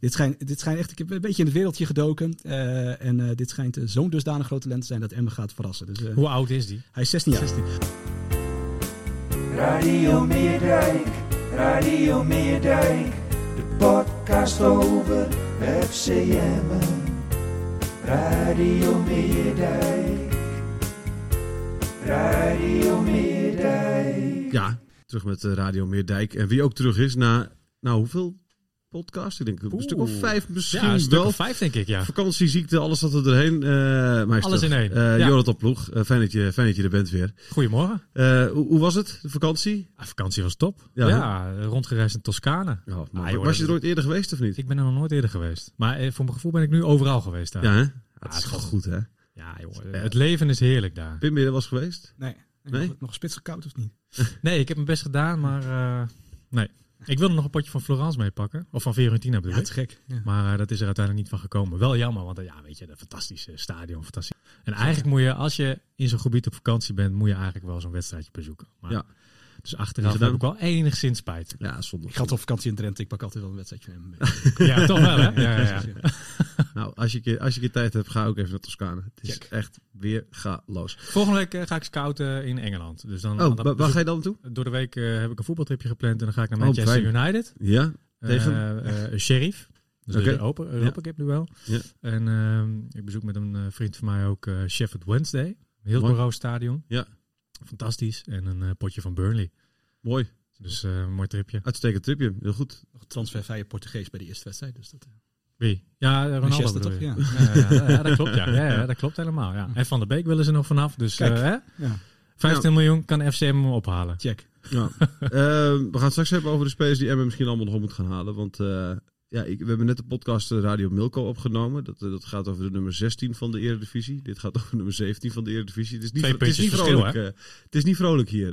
Dit schijnt, dit schijnt echt, ik heb een beetje in het wereldje gedoken. eh, en eh, dit schijnt eh, zo'n dusdanig groot talent te zijn dat Emma gaat verrassen. Dus, eh, Hoe oud is die? Hij is 16 jaar. Radio Meerdijk, Radio Meerdijk, de podcast over FCM. Radio Meerdijk, Radio Meerdijk. Ja, terug met Radio Meerdijk. En wie ook terug is na, nou hoeveel podcasts? Ik denk een stuk of vijf misschien Ja, een stuk wel. of vijf denk ik, ja. Vakantie, ziekte, alles zat er doorheen. Eh, maar Alles terug. in één, Eh, ja. Jonathan Ploeg, eh, fijn, dat je, fijn dat je er bent weer. Goedemorgen. Eh, hoe, hoe was het, de vakantie? Ah, vakantie was top. Ja, Ja, rondgereisd in Toscane. Ja, maar Ah, joh, was je er ooit eerder geweest of niet? Ik ben er nog nooit eerder geweest. Maar eh, voor mijn gevoel ben ik nu overal geweest daar. Ja, hè? Ja, het is gewoon goed, hè? Ja, joh, het leven is heerlijk daar. Pim, ben je er was geweest? Nee. Nee? Nog, nog spits koud of niet? Nee, ik heb mijn best gedaan, maar eh, nee. Ik wilde nog een potje van Florence meepakken. Of van Fiorentina bedoel Ja, ik. te gek. Ja. Maar eh, dat is er uiteindelijk niet van gekomen. Wel jammer, want eh, ja, weet je, een fantastische stadion, fantastisch. En eigenlijk moet je, als je in zo'n gebied op vakantie bent, moet je eigenlijk wel zo'n wedstrijdje bezoeken. Maar, Ja. Dus achteraf Gedaan? heb ik wel enigszins spijt. Ja, zonde. Ik ga toch op vakantie in Drenthe. Ik pak altijd wel een wedstrijdje van hem. Ja, toch wel, hè? Ja, ja, ja. Nou, als je, als je keer tijd hebt, ga ook even naar Toscane. Het is Check. echt weer galoos. Volgende week eh, ga ik scouten in Engeland. Dus dan, Oh, dan waar ga je dan naartoe? Door de week eh, heb ik een voetbaltripje gepland en dan ga ik naar Oh, Manchester. United. Ja, tegen? Eh, eh, Sheriff. Dus Oké. de Europa, Europa Cup nu wel. Ja. En ehm, ik bezoek met een eh, vriend van mij ook eh, Sheffield Wednesday. Hillsborough Stadion. Ja. Fantastisch. En een eh, potje van Burnley. Mooi. Dus eh, een mooi tripje. Uitstekend tripje. Heel goed. Nog transfervrije Portugees bij de eerste wedstrijd. Dus dat, eh. Wie? Ja, Ronaldo toch? Ja. Ja, ja, ja, dat klopt. Ja. Ja, ja, dat klopt helemaal. Ja. En Van der Beek willen ze nog vanaf. Dus Kijk. eh, hè? Ja. 15 miljoen kan FCM hem ophalen. Check. Ja. Eh, we gaan het straks hebben over de spelers die Emmen misschien allemaal nog op moet gaan halen. Want eh, ja, ik, we hebben net de podcast eh, Radio Milko opgenomen. Dat, eh, dat gaat over de nummer 16 van de Eredivisie. Dit gaat over nummer 17 van de Eredivisie. Het is niet, het is niet verschil, vrolijk. eh, het is niet vrolijk hier.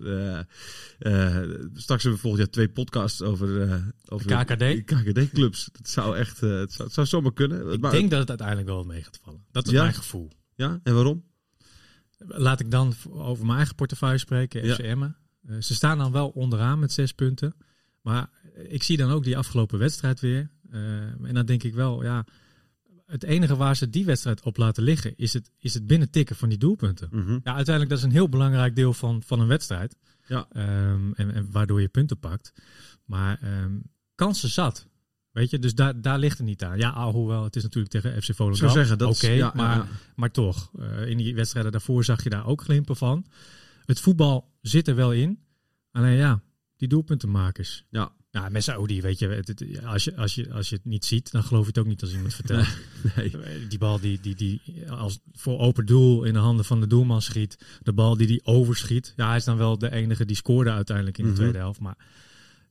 Straks hebben we volgend jaar twee podcasts over, over KKD? KKD-clubs. Dat zou echt, het, zou, het zou zomaar kunnen. Ik Maar- denk dat het uiteindelijk wel mee gaat vallen. Dat is Ja? mijn gevoel. Ja, en waarom? Laat ik dan over mijn eigen portefeuille spreken, Ja. FCM'en. Eh, ze staan dan wel onderaan met zes punten. Maar ik zie dan ook die afgelopen wedstrijd weer. Eh, en dan denk ik wel, ja, het enige waar ze die wedstrijd op laten liggen, is het, is het binnentikken van die doelpunten. Mhm. Ja, uiteindelijk dat is een heel belangrijk deel van, van een wedstrijd. Ja. Ehm, en, en waardoor je punten pakt. Maar ehm, kansen zat. Weet je, dus daar, daar ligt het niet aan. Ja, alhoewel, het is natuurlijk tegen FC Volendam. zou zeggen, dat is- Oké, ja, ja, maar, ja. maar toch. eh, in die wedstrijden daarvoor zag je daar ook glimpen van. Het voetbal zit er wel in. Alleen ja, die doelpuntenmakers. Ja. Ja, met Saudi, weet je, het, het- als je, als, je, als je het niet ziet, dan geloof je het ook niet als iemand vertelt. Nee. Die bal die, die, die als voor open doel in de handen van de doelman schiet. De bal die die overschiet. Ja, hij is dan wel de enige die scoorde uiteindelijk in de Mhm. tweede helft. Maar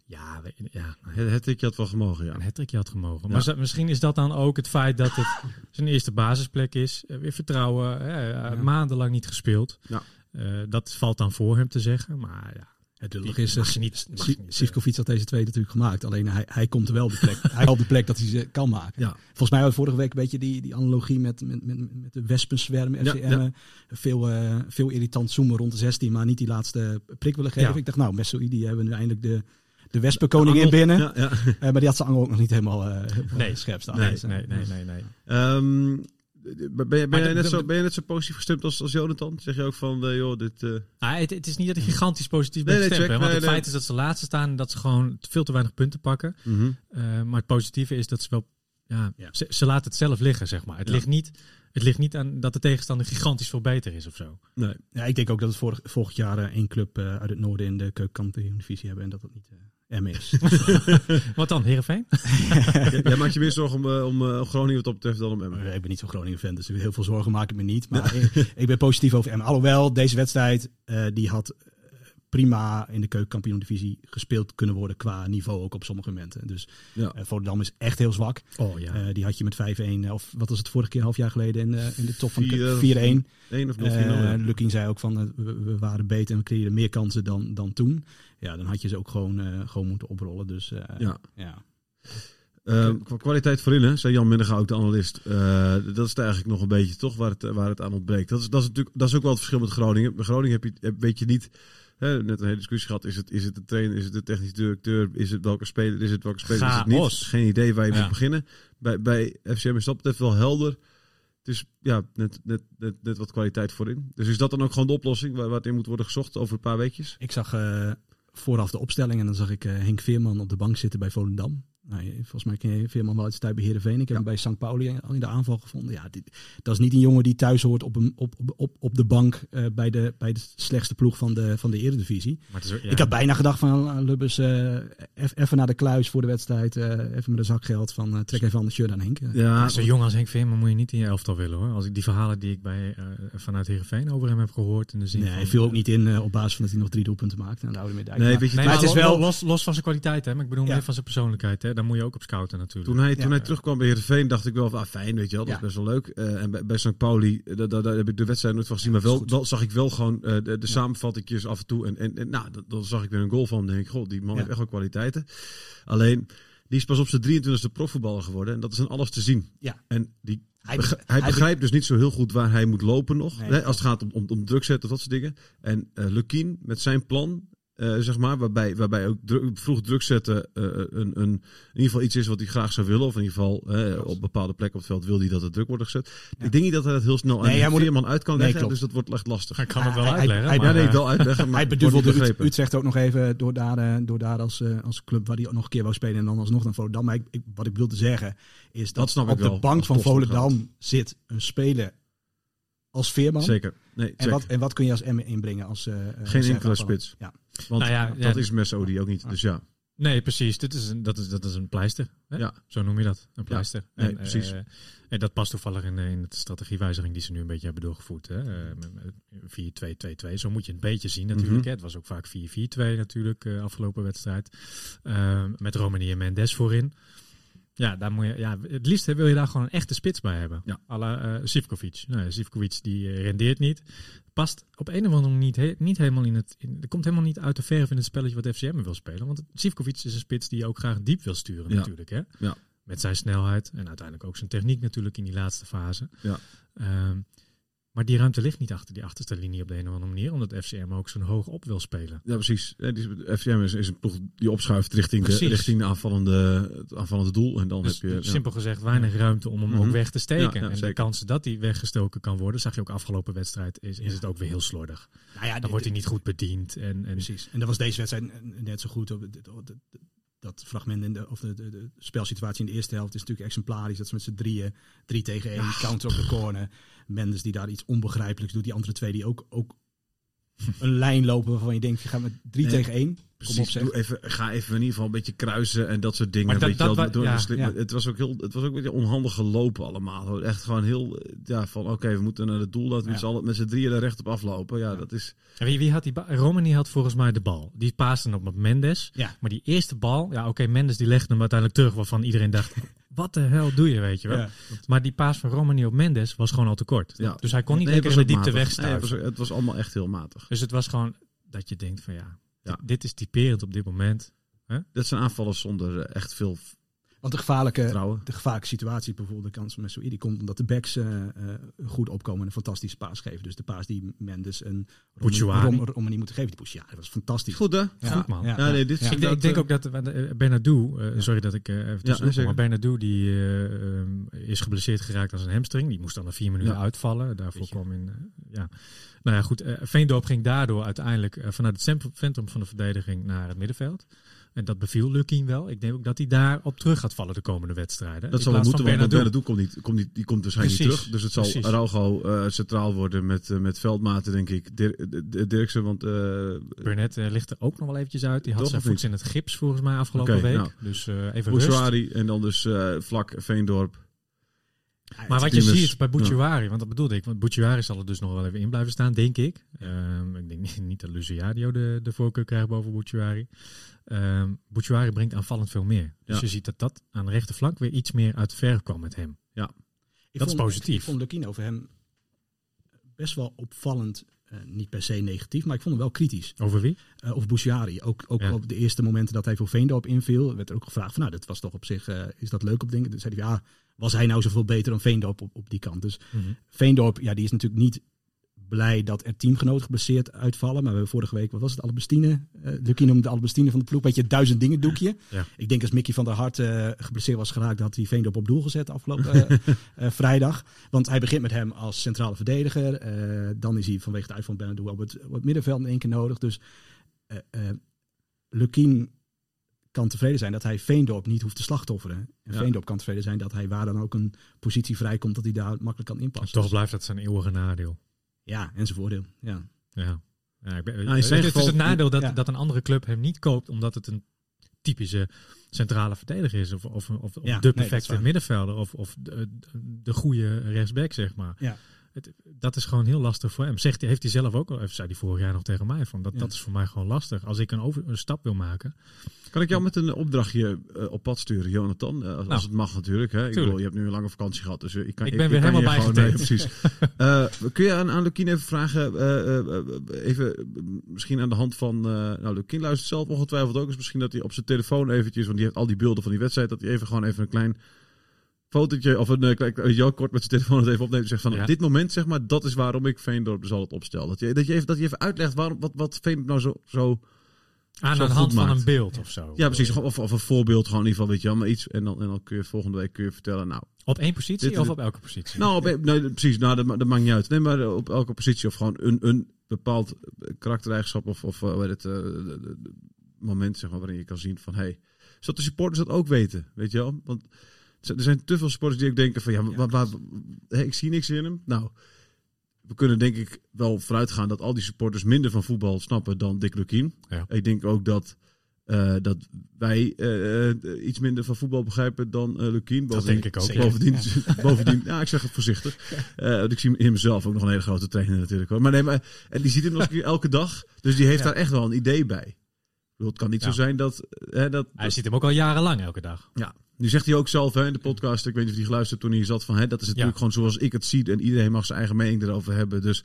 ja, ja Het, het tikje had wel gemogen, ja. een hattrickje had gemogen. Maar misschien is dat dan ook het feit dat het zijn eerste basisplek is. Eh, Weer vertrouwen. eh, eh, Maandenlang niet gespeeld. Ja. Eh, dat valt dan voor hem te zeggen. Maar ja, Het lullig is, mag eh, niet- mag Sivkovic had deze twee natuurlijk gemaakt. Alleen hij, hij komt wel op de plek. hij op de plek dat hij ze kan maken. Ja. Volgens mij had vorige week een beetje die, die analogie met, met, met, met de wespenzwerm. FCM. ja. Veel, eh, veel irritant zoomen rond de 16, maar niet die laatste prik willen geven. Ik dacht, nou, Messoudi die hebben we nu eindelijk de, de wespenkoningin binnen. Ja, ja. Eh, maar die had zijn angel ook nog niet helemaal, eh helemaal Nee. scherp staan. nee, Dus, eh, nee, nee, nee, nee. Ehm, ben, jij de- net zo, ben je net zo positief gestemd als, als Jonathan? Zeg je ook van, eh, joh, dit... eh, Ah, het, het is niet dat ik gigantisch positief ben Nee, nee, gestemd. check. hè, want Nee, het nee. feit is dat ze laatste staan en dat ze gewoon veel te weinig punten pakken. mhm. Eh, maar het positieve is dat ze wel ja, Ja. Ze, ze laten het zelf liggen, zeg maar. Het, Ja. ligt niet, het ligt niet aan dat de tegenstander gigantisch veel beter is of zo. Nee. Ja, ik denk ook dat het vorig, volgend jaar één club uit het noorden in de keukenkampioen-divisie hebben en dat dat niet is. Wat dan, Heerenveen? Jij- Jij maakt je meer zorgen om, eh, om eh, om Groningen wat dat betreft dan om Emmen. Eh, ik ben niet zo'n Groningen-fan, dus heel veel zorgen maak ik me niet. Maar ik, ik ben positief over Emmen. Alhoewel, deze wedstrijd eh, die had prima in de keukenkampioen-divisie gespeeld kunnen worden qua niveau ook op sommige momenten. Dus Ja. Volendam is echt heel zwak. Oh ja. Eh, die had je met 5-1, eh, of wat was het vorige keer, half jaar geleden in, in de top van de Vier, ke- 4-1. Eén of nog vier nul, Eh ja. Lukien zei ook van, we, we waren beter en we creëerden meer kansen dan, dan toen. Ja, dan had je ze ook gewoon, gewoon moeten oprollen. Dus Ja. ja. Qua kwaliteit voorin, hè, zei Jan Minnega ook de analist. Dat is het eigenlijk nog een beetje toch waar het, waar het aan ontbreekt. Dat is, dat is natuurlijk dat is ook wel het verschil met Groningen. Bij Groningen heb je, heb- weet je niet. Hè, net een hele discussie gehad. Is het, is het de trainer? Is het de technisch directeur? Is het welke speler? Is het welke speler? Is het niet? Geen idee waar je Ja. moet beginnen. Bij, bij FCM is dat betreft wel helder. Het is ja, net, net, net, net wat kwaliteit voorin. Dus is dat dan ook gewoon de oplossing waar, waar het in moet worden gezocht over een paar weekjes? Ik zag eh, vooraf de opstelling en dan zag ik eh, Henk Veerman op de bank zitten bij Volendam. Nou, volgens mij ken je Veerman wel uit de tijd bij Heerenveen. Ik heb hem bij St. Pauli al in de aanval gevonden. Ja, dit, dat is niet een jongen die thuis hoort op, een, op, op, op, de bank eh, bij, de, bij de slechtste ploeg van de, van de Eredivisie. Maar het is, ook- ja. Ik had bijna gedacht van uh, Lubbers, eh, even naar de kluis voor de wedstrijd. eh, even met een zakgeld van eh, trek even aan de shirt aan Henk. Ja, zo jong als Henk Veerman moet je niet in je elftal willen hoor. Als ik die verhalen die ik bij, eh, vanuit Heerenveen over hem heb gehoord. In de zin nee, van, hij viel ook niet in eh, op basis van dat hij nog drie doelpunten maakte aan de oude medaille. Nee, Maar- weet je, Nee, maar maar het is wel- los, los van zijn kwaliteit, hè? Maar ik bedoel Ja. meer van zijn persoonlijkheid. Hè? Daar moet je ook op scouten natuurlijk. Toen hij, toen hij terugkwam bij Heerenveen dacht ik wel van, ah, fijn, weet je wel, dat Ja. is best wel leuk. Eh, en bij, bij St. Pauli, eh, daar, daar, daar heb ik de wedstrijd nooit van gezien, maar wel, wel zag ik wel gewoon eh, de, de samenvattingjes af en toe. En, en, en nou, dan, zag ik weer een goal van hem. Denk ik, god, die man Ja. heeft echt wel kwaliteiten. Alleen, die is pas op zijn 23e profvoetballer geworden en dat is aan alles te zien. Ja. En die, Hij hij, beg- hij hij begrijpt dus niet zo heel goed waar hij moet lopen nog, Nee, hè, als het gaat om, om, om druk zetten of dat soort dingen. En eh Lukien met zijn plan, eh, zeg maar, waarbij, waarbij ook druk, vroeg druk zetten eh, een, een, in ieder geval iets is wat hij graag zou willen. Of in ieder geval eh, op bepaalde plekken op het veld wil hij dat het druk wordt gezet. Ja. Ik denk niet dat hij dat heel snel aan Nee, hij moet- Veerman uit kan leggen, dus dat wordt echt lastig. Hij kan het wel Hij- hij- uitleggen. hij- maar, ja, nee, eh, wel uitleggen, maar hij. Utrecht ook nog even door daar, eh, door daar als, eh, als club waar hij ook nog een keer wou spelen en dan alsnog naar Volendam. Maar ik, ik- wat ik bedoel te zeggen is dat, Dat snap ik op wel, de bank van Volendam zit een speler als Veerman. Zeker. Nee, En wat, en wat kun je als Emmen inbrengen als eh, eh, Geen enkele spits. Ja. Want Nou ja, dat ja, is Messi ook niet. Dus ja. Nee, precies. Dit is een, dat, is, dat is een pleister. Hè? Ja. Zo noem je dat. Een pleister. nee, en, precies. eh, en dat past toevallig in, in de strategiewijziging die ze nu een beetje hebben doorgevoerd. Hè? Eh, met- met 4-2-2-2. Zo moet je het een beetje zien natuurlijk. Mhm. hè. Het was ook vaak 4-4-2 natuurlijk, eh, afgelopen wedstrijd. Eh, met Romani en Mendes voorin. Ja, daar moet je, ja, het liefst wil je daar gewoon een echte spits bij hebben. Ja. À la eh, Sivkovic. Nou, Sivkovic die eh, rendeert niet. Past op een of andere manier niet, he- niet helemaal in het... In, komt helemaal niet uit de verf in het spelletje wat FCM wil spelen. Want Sivkovic is een spits die je ook graag diep wil sturen Ja. natuurlijk. Hè? Ja. Met zijn snelheid en uiteindelijk ook zijn techniek natuurlijk in die laatste fase. Ja. Ehm, maar die ruimte ligt niet achter die achterste linie op de een of andere manier. Omdat FCM ook zo'n hoog op wil spelen. Ja, precies. FCM is, is een ploeg die opschuift richting, de, richting de aanvallende, het aanvallende doel. En dan Dus heb je... ja. simpel gezegd weinig ruimte om hem Mhm. ook weg te steken. Ja, ja, en de kansen dat hij weggestoken kan worden, zag je ook afgelopen wedstrijd, is, is het ook weer heel slordig. Nou ja, Dan dit- wordt hij niet goed bediend. En, en Precies. En dat was deze wedstrijd net zo goed. Op, dat fragment in de, of de, de, de spelsituatie in de eerste helft is natuurlijk exemplarisch. Dat ze met z'n drieën, drie tegen één, counter op de corner. Mendes die daar iets onbegrijpelijks doet. Die andere twee die ook, ook een lijn lopen waarvan je denkt, je gaat met drie Nee, tegen één. Kom op Precies, zeg. doe even, ga even in ieder geval een beetje kruisen en dat soort dingen. Maar dat- dat wel, door ja, ja. Het was ook heel, het was ook een beetje onhandig gelopen allemaal. hoor. Echt gewoon heel, ja, van oké, we moeten naar het doel, laten we Ja. met z'n met drieën daar recht op aflopen. Ja, dat is, En wie, wie had die? Romani had volgens mij de bal. Die paaste op Mendes. Ja. Maar die eerste bal, ja oké, Mendes die legde hem uiteindelijk terug. Waarvan iedereen dacht, wat de hel doe je, weet je wel. Ja. Maar die paas van Romani op Mendes was gewoon al te kort. ja. Dus hij kon niet Nee, lekker in de diepte. Nee, het, was, het was allemaal echt heel matig. Dus het was gewoon dat je denkt van ja, Ja. dit, dit is typerend op dit moment. Dat zijn aanvallers zonder eh, echt veel Want de gevaarlijke, de gevaarlijke situatie, bijvoorbeeld de kans van Messoudi, die komt omdat de backs eh, eh, goed opkomen en een fantastische paas geven. Dus de paas die Mendes en Bouchouari. Romani moeten geven, die Bouchouari, dat was fantastisch. Goed hè? Goed, man. Ja, nee, dit Ja. Ik, denk- ik denk ook dat uh, Bernardo, eh, sorry dat ik eh, even zeker. maar Bernardo die eh, ehm, is geblesseerd geraakt aan zijn hamstring. Die moest dan na vier minuten Ja. uitvallen. Daarvoor kwam in, eh, ja. Nou ja, goed. eh Veendorp ging daardoor uiteindelijk eh, vanuit het centrum van de verdediging naar het middenveld. En dat beviel Lukien wel. Ik denk ook dat hij daar op terug gaat vallen de komende wedstrijden. Dat zal wel moeten, want Bernardo. Komt niet, komt niet, die komt waarschijnlijk niet terug. Dus het zal precies. Araujo eh, centraal worden met, eh, met Veldmaten, denk ik. Dir Dir- Dirksen, want... eh, Burnett eh, ligt er ook nog wel eventjes uit. Die had zijn voet in het gips volgens mij afgelopen week. nou. Dus eh, even rust. Bouchouari en dan dus eh, Vlak, Veendorp. Maar wat je ziet bij Bouchouari, want dat bedoelde ik, want Bouchouari zal er dus nog wel even in blijven staan, denk ik. Ehm, ik denk niet, niet dat Luciadio de, de voorkeur krijgt boven Bouchouari. Ehm Bouchouari brengt aanvallend veel meer. Dus Ja. je ziet dat dat aan de rechterflank weer iets meer uit de verf kwam met hem. Ik Dat is vond- positief. Ik vond Lukien over hem best wel opvallend. eh, niet per se negatief, maar ik vond hem wel kritisch. Over wie? Eh, of Bouchiari. Ook, ook Ja. op de eerste momenten dat hij voor Veendorp inviel, werd er ook gevraagd van, nou, dat was toch op zich, eh, is dat leuk op dingen? Toen zei hij, ja, was hij nou zoveel beter dan Veendorp op, op die kant? Dus Veendorp, ja, die is natuurlijk niet blij dat er teamgenoten geblesseerd uitvallen. Maar we hebben vorige week, wat was het, Albestine? Uh, Lucky noemde de Albestine van de ploeg. Beetje duizend dingen doekje. Ja. Ik denk als Mickey van der Hart eh, geblesseerd was geraakt, had hij Veendorp op doel gezet afgelopen eh, eh, vrijdag. Want hij begint met hem als centrale verdediger. Eh, dan is hij vanwege de uit van op het, op het middenveld in één keer nodig. Dus eh eh, Lukien kan tevreden zijn dat hij Veendorp niet hoeft te slachtofferen. En Ja. Veendorp kan tevreden zijn dat hij waar dan ook een positie vrijkomt, dat hij daar makkelijk kan inpassen. toch blijft dat zijn eeuwige nadeel. Ja, en zijn voordeel. Ja. Ja. Ja, ik ben, Nou, het geval- is het nadeel dat, Ja. dat een andere club hem niet koopt, omdat het een typische centrale verdediger is. Of, of, of, of Ja, de perfecte middenvelder. Of, of de, de goede rechtsback, zeg maar. Ja. Het, dat is gewoon heel lastig voor hem. Zegt, hij- heeft hij zelf ook al, even zei hij vorig jaar nog tegen mij, van dat, Ja. dat is voor mij gewoon lastig. Als ik een, over, een stap wil maken. Kan ik jou met een opdrachtje eh, op pad sturen, Jonathan? Eh, als, Nou, het mag natuurlijk. Hè? Ik bedoel, je hebt nu een lange vakantie gehad, dus eh, ik kan Ik ik, ben weer helemaal gewoon- nee, bijgetekend. precies. Eh, kun je aan, aan Lukien even vragen, eh, eh, eh, even eh, misschien aan de hand van, eh nou Lukien luistert zelf ongetwijfeld ook eens misschien dat hij op zijn telefoon eventjes, want die heeft al die beelden van die wedstrijd, dat hij even gewoon even een klein fotootje of een uh, klein video kort met zijn telefoon het even opneemt en zegt van Ja. op dit moment zeg maar, dat is waarom ik Veendorp zal het opstel. Dat je, dat je, even, dat je even uitlegt waarom, wat, wat Veendorp nou zo, zo Aan Zo de goed hand van maakt. een beeld of zo. ja, precies. Of, of een voorbeeld, gewoon in ieder geval, weet je wel, maar iets. En dan, en dan kun je volgende week kun je vertellen, nou, Op één positie Dit- of op elke positie? nou op, nee, precies, nou, dat, dat maakt niet uit. Nee, maar op elke positie of gewoon een, een bepaald karaktereigenschap of, of eh, heet het, eh, moment, zeg maar, waarin je kan zien van, hey, zodat de supporters dat ook weten, weet je wel? Want er zijn te veel supporters die ook denken van, ja, waar, waar, hè, ik zie niks in hem. Nou, we kunnen denk ik wel vooruitgaan dat al die supporters minder van voetbal snappen dan Dick Lukien. Ja. Ik denk ook dat, eh, dat wij eh, iets minder van voetbal begrijpen dan Lukien. dat denk ik ook. Bovendien, bovendien ja, ik zeg het voorzichtig. Want ik zie in mezelf ook nog een hele grote trainer natuurlijk. Hoor. Maar nee, maar en die ziet hem nog elke dag. Dus die heeft daar echt wel een idee bij. Ik bedoel, het kan niet Ja. zo zijn dat... Hè, dat Hij ziet hem ook al jarenlang elke dag. ja. Nu zegt hij ook zelf hè, in de podcast, ik weet niet of hij geluisterd toen hij zat van, hè, dat is natuurlijk Ja. gewoon zoals ik het zie en iedereen mag zijn eigen mening erover hebben. Dus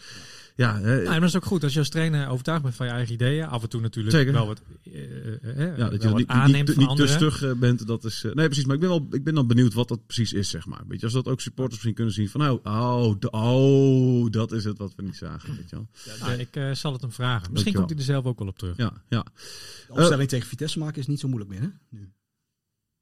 ja, hè, Nou, maar dat is ook goed als je als trainer overtuigd bent van je eigen ideeën. Af en toe natuurlijk Zeker. wel wat, eh, eh, ja, wel dat je wat niet, aanneemt niet, te- van niet te stug eh, bent. Dat is, nee, precies. Maar ik ben, wel, ik ben dan benieuwd wat dat precies is, zeg maar. Weet je, als dat ook supporters misschien kunnen zien van, nou, oh, oh, dat is het wat we niet zagen. Weet je wel. Nou, ik zal het hem vragen. Misschien komt hij er zelf ook wel op terug. Ja, ja. De opstelling tegen Vitesse maken is niet zo moeilijk meer, hè? Nu.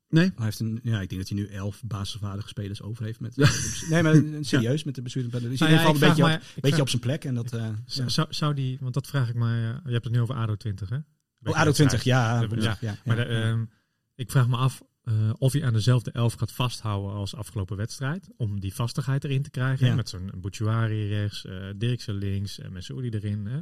Nee? Hij heeft een, ja, ik denk dat hij nu elf basisvaardige spelers over heeft. Met, nee, maar serieus, met de bestuurder. Die in Nou ieder ja, geval ik een beetje, vraag op, beetje vraag- op zijn plek. En dat, eh, ja. Zou, zou die, want dat vraag ik mij, eh, je hebt het nu over ADO 20 hè? Oh, ADO 20, ja. Ja, Maar de, ik vraag me af eh, of hij aan dezelfde elf gaat vasthouden als afgelopen wedstrijd. Om die vastigheid erin te krijgen. Ja. Met zo'n Bouchouari rechts, eh Dirksen links en Messoudi erin. Hè.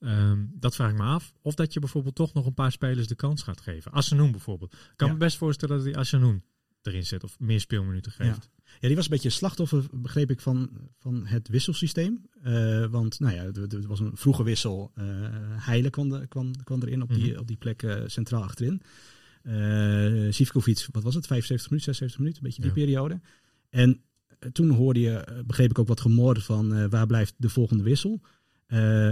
Ehm, dat vraag ik me af. Of dat je bijvoorbeeld toch nog een paar spelers de kans gaat geven. Assenoen bijvoorbeeld. Ik kan Ja. me best voorstellen dat hij Assenoen erin zet of meer speelminuten geeft. Ja, die was een beetje slachtoffer, begreep ik, van, van het wisselsysteem. Eh, want nou ja, er was een vroege wissel. eh Heile kwam, de, kwam, kwam erin op die, Mhm. op die plek centraal achterin. Sivkovic, wat was het, 75 minuten, 76 minuten, een beetje die Ja. periode. En eh, toen hoorde je, eh, begreep ik ook wat gemor van waar blijft de volgende wissel.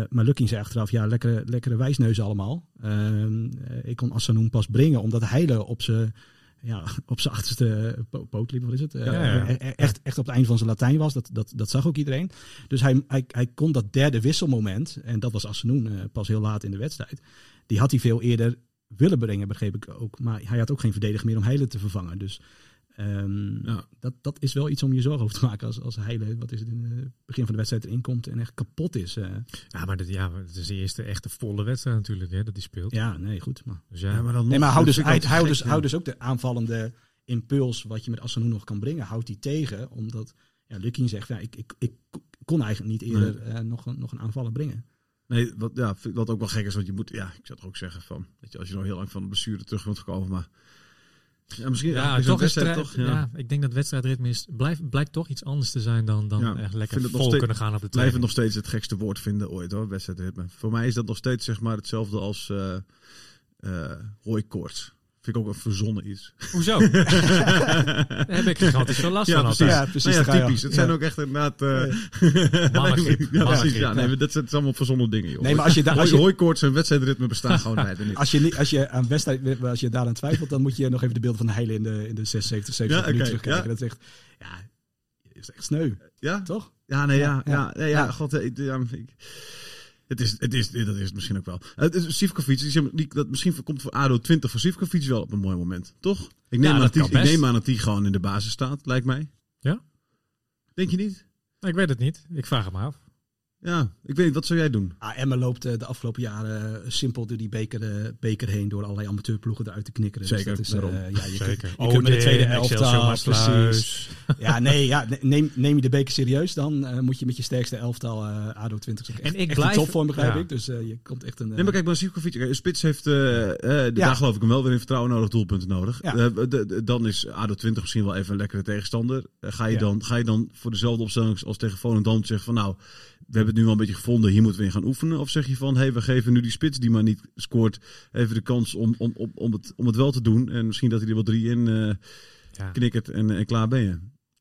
Maar Lukking zei achteraf, ja, lekkere, lekkere wijsneuzen allemaal. Ehm, eh, ik kon Assanoen pas brengen, omdat Heile op zijn ja, op zijn achterste po- poot liep, wat is het? Ja, ja. Echt, echt op het einde van zijn Latijn was, dat, dat, dat zag ook iedereen. Dus hij, hij, hij kon dat derde wisselmoment, en dat was Assenoen pas heel laat in de wedstrijd, die had hij veel eerder willen brengen, begreep ik ook. Maar hij had ook geen verdediger meer om Heilen te vervangen. Dus Ehm, Ja. dat, dat is wel iets om je zorgen over te maken als, als Heile, wat is het, in het begin van de wedstrijd erin komt en echt kapot is. eh. Ja, maar dit, ja, het is de eerste echte volle wedstrijd natuurlijk hè, dat hij speelt. ja, nee, goed. Maar, Dus ja, maar dan nee, maar hou dat dus, hou dus, ja. hou dus ook de aanvallende impuls wat je met Assanu nog kan brengen, houdt die tegen. Omdat ja, Lukien zegt, ja, ik, ik, ik kon eigenlijk niet eerder eh, nog, een, nog een aanvaller brengen. Nee, wat, ja, wat ook wel gek is, want je moet, ja, ik zou toch ook zeggen van, weet je, als je nou heel lang van de blessure terug bent gekomen, maar ja, misschien ja, toch wedstrijd het, toch, ja. ja, ik denk dat wedstrijdritme is, blijft, blijkt toch iets anders te zijn dan, dan Ja, echt lekker vol steeds- kunnen gaan op de training. nog steeds het gekste woord vinden ooit hoor, wedstrijdritme. Voor mij is dat nog steeds zeg maar hetzelfde als eh hooikoorts. Vind ik ook een verzonnen iets. Hoezo? Daar heb ik gigantisch veel last Ja, van precies. Ja, precies, Nou ja, typisch. Het zijn ook echt inderdaad... eh Mannengrip. ja, precies. Ja, nee, maar dat zijn, allemaal verzonnen dingen, joh. Nee, maar als je, daar als Hooi- je, Hooikoorts en wedstrijdritme bestaan gewoon bijna niet. als je, niet- als je aan wedstrijd, als je daaraan twijfelt, dan moet je nog even de beelden van Heile in de, in de 76, 70 Ja, minuten terugkijken. ja. Dat is echt, ja, is echt sneu, Ja? toch? Ja, nee, ja, Ja, ja, ja. nee, ja, Ja. god, eh, ik- ja, ik- het is, het is, dat is het misschien ook wel. Het is Sivkovic, die, die, dat misschien komt voor ADO 20 voor Sivkovic wel op een mooi moment, toch? Ik neem, Ja, aan, dat die, ik neem aan dat die gewoon in de basis staat, lijkt mij. Ja? Denk je niet? Ik weet het niet. Ik vraag het me af. Ja, ik weet niet, wat zou jij doen? Ah, Emma loopt eh, de afgelopen jaren eh, simpel door die beker, eh, beker heen door allerlei amateurploegen eruit te knikkeren. Zeker, dus dat is, daarom. eh, ja, je Zeker. Kunt, je kunt met de tweede elftal, precies. Ja, nee, ja, neem, neem je de beker serieus, dan eh, moet je met je sterkste elftal eh ADO 20 ook echt, En ik echt blijf- topvorm, begrijp ja. ik. Dus je komt echt een... Nee, maar kijk, maar Sivkovic, Spits heeft, Ja. daar geloof ik hem wel weer in vertrouwen nodig, doelpunten nodig. De- de- dan is ADO 20 misschien wel even een lekkere tegenstander. Ga, je dan, ga je dan voor dezelfde opstelling als tegen Volendam zeggen van nou, we hebben het nu wel een beetje gevonden, hier moeten we in gaan oefenen? Of zeg je van, hé, hey, we geven nu die spits die maar niet scoort even de kans om, om, om, om, het, om het wel te doen. En misschien dat hij er wel drie in Ja, knikkert en, en klaar ben je.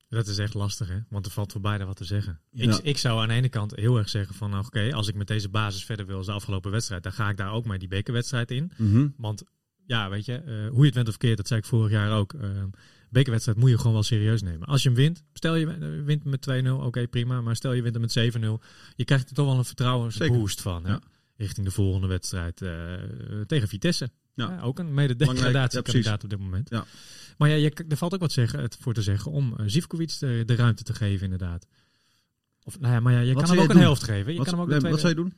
dat is echt lastig, hè? Want er valt voor beide wat te zeggen. Ja. Ik, ik zou aan de ene kant heel erg zeggen van, oké, als ik met deze basis verder wil als de afgelopen wedstrijd, dan ga ik daar ook maar die bekerwedstrijd in. Mhm. Want ja, weet je, eh, hoe je het went of keert, dat zei ik vorig jaar ook. eh, bekerwedstrijd moet je gewoon wel serieus nemen. Als je hem wint, stel je wint met 2-0, oké prima. Maar stel je wint hem met 7-0, je krijgt er toch wel een vertrouwensboost van. Hè? Ja. Richting de volgende wedstrijd eh, tegen Vitesse. Ja. Ja, ook een ja, mede-degradatiekandidaat op dit moment. Ja. Maar ja, je, er valt ook wat zeggen, het, voor te zeggen om uh, Zivkovic de, de ruimte te geven inderdaad. Of, nou ja, maar ja, je Wat kan hem ook een doen? helft geven. Je Wat, kan hem ook nee, tweede... wat zou je doen?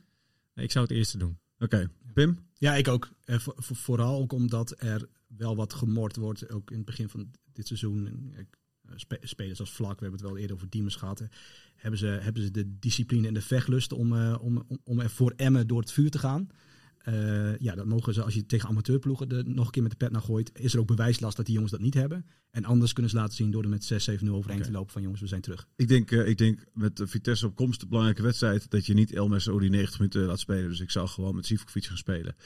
Nee, ik zou het eerste doen. Oké, Pim? Ja, ik ook. Eh, voor- voor- vooral ook omdat er wel wat gemord wordt, ook in het begin van dit seizoen. En, eh, spe- spelers als Vlak, we hebben het wel eerder over Diemers gehad. Hebben ze, hebben ze de discipline en de vechtlust om, eh, om, om, om er voor Emmen door het vuur te gaan? Eh, ja, dan mogen ze, als je tegen amateurploegen er nog een keer met de pet naar gooit, is er ook bewijslast dat die jongens dat niet hebben. En anders kunnen ze laten zien door er met 6-7-0 overheen Oké. te lopen van jongens, we zijn terug. Ik denk, eh, ik denk met de Vitesse op komst, de belangrijke wedstrijd, dat je niet Elmes die 90 minuten laat spelen. Dus ik zou gewoon met Sivkovic gaan spelen.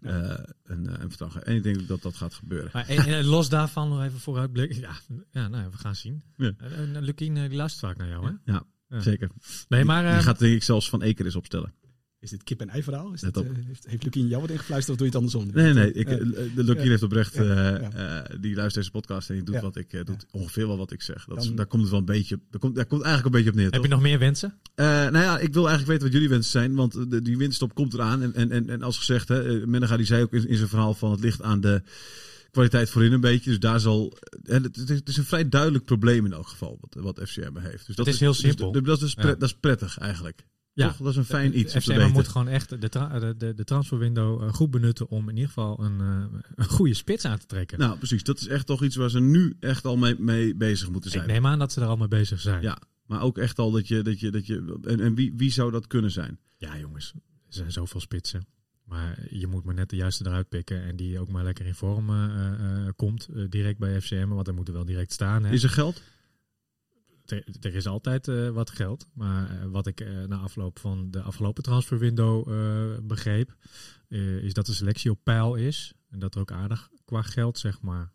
Ja. Eh, en, en ik denk dat dat gaat gebeuren. Maar en, en los daarvan nog even vooruitblikken. Ja, ja nou, ja, we gaan zien. Ja. En, en Lukien, eh, die luistert vaak naar jou, hè? Ja, Ja. zeker. Nee, maar... Die eh, gaat denk ik zelfs van Eker eens opstellen. Is dit kip en ei verhaal? Is dit, eh, heeft, heeft Lukien jou wat ingefluisterd of doe je het andersom? Nee, nee, ik, eh, de Lukien Ja. heeft oprecht, Ja. eh, Ja. eh, die luistert deze podcast en die doet Ja. wat ik, eh, doet ongeveer wel wat ik zeg. Dat is, daar komt het wel een beetje, daar komt, daar komt eigenlijk een beetje op neer, heb toch? je nog meer wensen? Eh, nou ja, ik wil eigenlijk weten wat jullie wensen zijn, want de, die winststop komt eraan. En, en, en, en als gezegd, hè, eh, Menega die zei ook in, in zijn verhaal van het ligt aan de kwaliteit voorin een beetje. Dus daar zal, en het, het is- een vrij duidelijk probleem in elk geval wat, wat FCM heeft. Dus dat is heel dus simpel. dat, is pret- Ja. dat is prettig eigenlijk. Ja. Toch? Dat is een fijn iets FCM moet gewoon echt de, tra- de, de, de transferwindow eh, goed benutten om in ieder geval een, eh, een goede spits aan te trekken. Nou, precies. Dat is echt toch iets waar ze nu echt al mee, mee bezig moeten zijn. ik neem aan dat ze er al mee bezig zijn. Ja, maar ook echt al dat je... Dat je, dat je en en wie, wie zou dat kunnen zijn? Ja, jongens, er zijn zoveel spitsen. Maar je moet maar net de juiste eruit pikken en die ook maar lekker in vorm eh, eh, eh, komt eh, direct bij FCM. Want hij moet er wel direct staan. Hè. Is er geld? Er, er is altijd eh, wat geld. Maar eh, wat ik eh, na afloop van de afgelopen transferwindow eh, begreep, eh, is dat de selectie op peil is. En dat er ook aardig qua geld, zeg maar,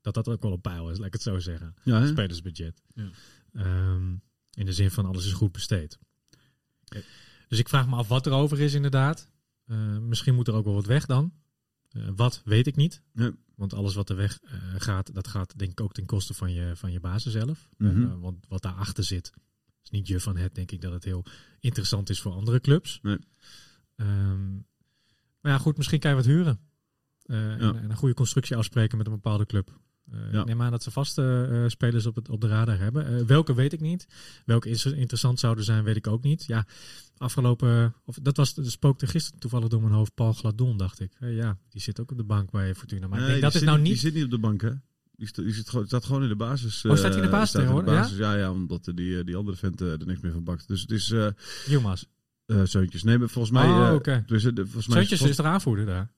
dat dat ook wel op peil is, laat ik het zo zeggen. Ja? Spelersbudget. Ja. Ehm, in de zin van alles is goed besteed. Dus ik vraag me af wat er over is inderdaad. Eh, misschien moet er ook wel wat weg dan. Eh, wat, weet ik niet. Nee. Want alles wat er weg eh, gaat, dat gaat denk ik ook ten koste van je, van je basis zelf. Mhm. Eh, want wat daarachter zit, is niet je van het, denk ik dat het heel interessant is voor andere clubs. Nee. Ehm, maar ja, goed, misschien kan je wat huren. Ja. en, en een goede constructie afspreken met een bepaalde club. Eh, Ja. Ik neem aan dat ze vaste eh, spelers op, het, op de radar hebben. Eh, welke weet ik niet. Welke is interessant zouden zijn, weet ik ook niet. Ja, afgelopen, of dat was, dat spookte gisteren toevallig door mijn hoofd, Paul Gladon, dacht ik. Ja, die zit ook op de bank bij Fortuna. Maar ik Nee, denk, dat die is zit nou Die niet... zit niet op de bank, hè? Die, sta- die zit gewoon, staat gewoon in de basis. Oh, staat hij in de basis de tegenwoordig, basis. Ja, ja, omdat die, die andere vent er niks meer van bakt. Dus het is eh Zeuntjes. Nee, maar volgens mij... Oh, oké. dus, de- volgens mij Zeuntjes is er aanvoerder daar.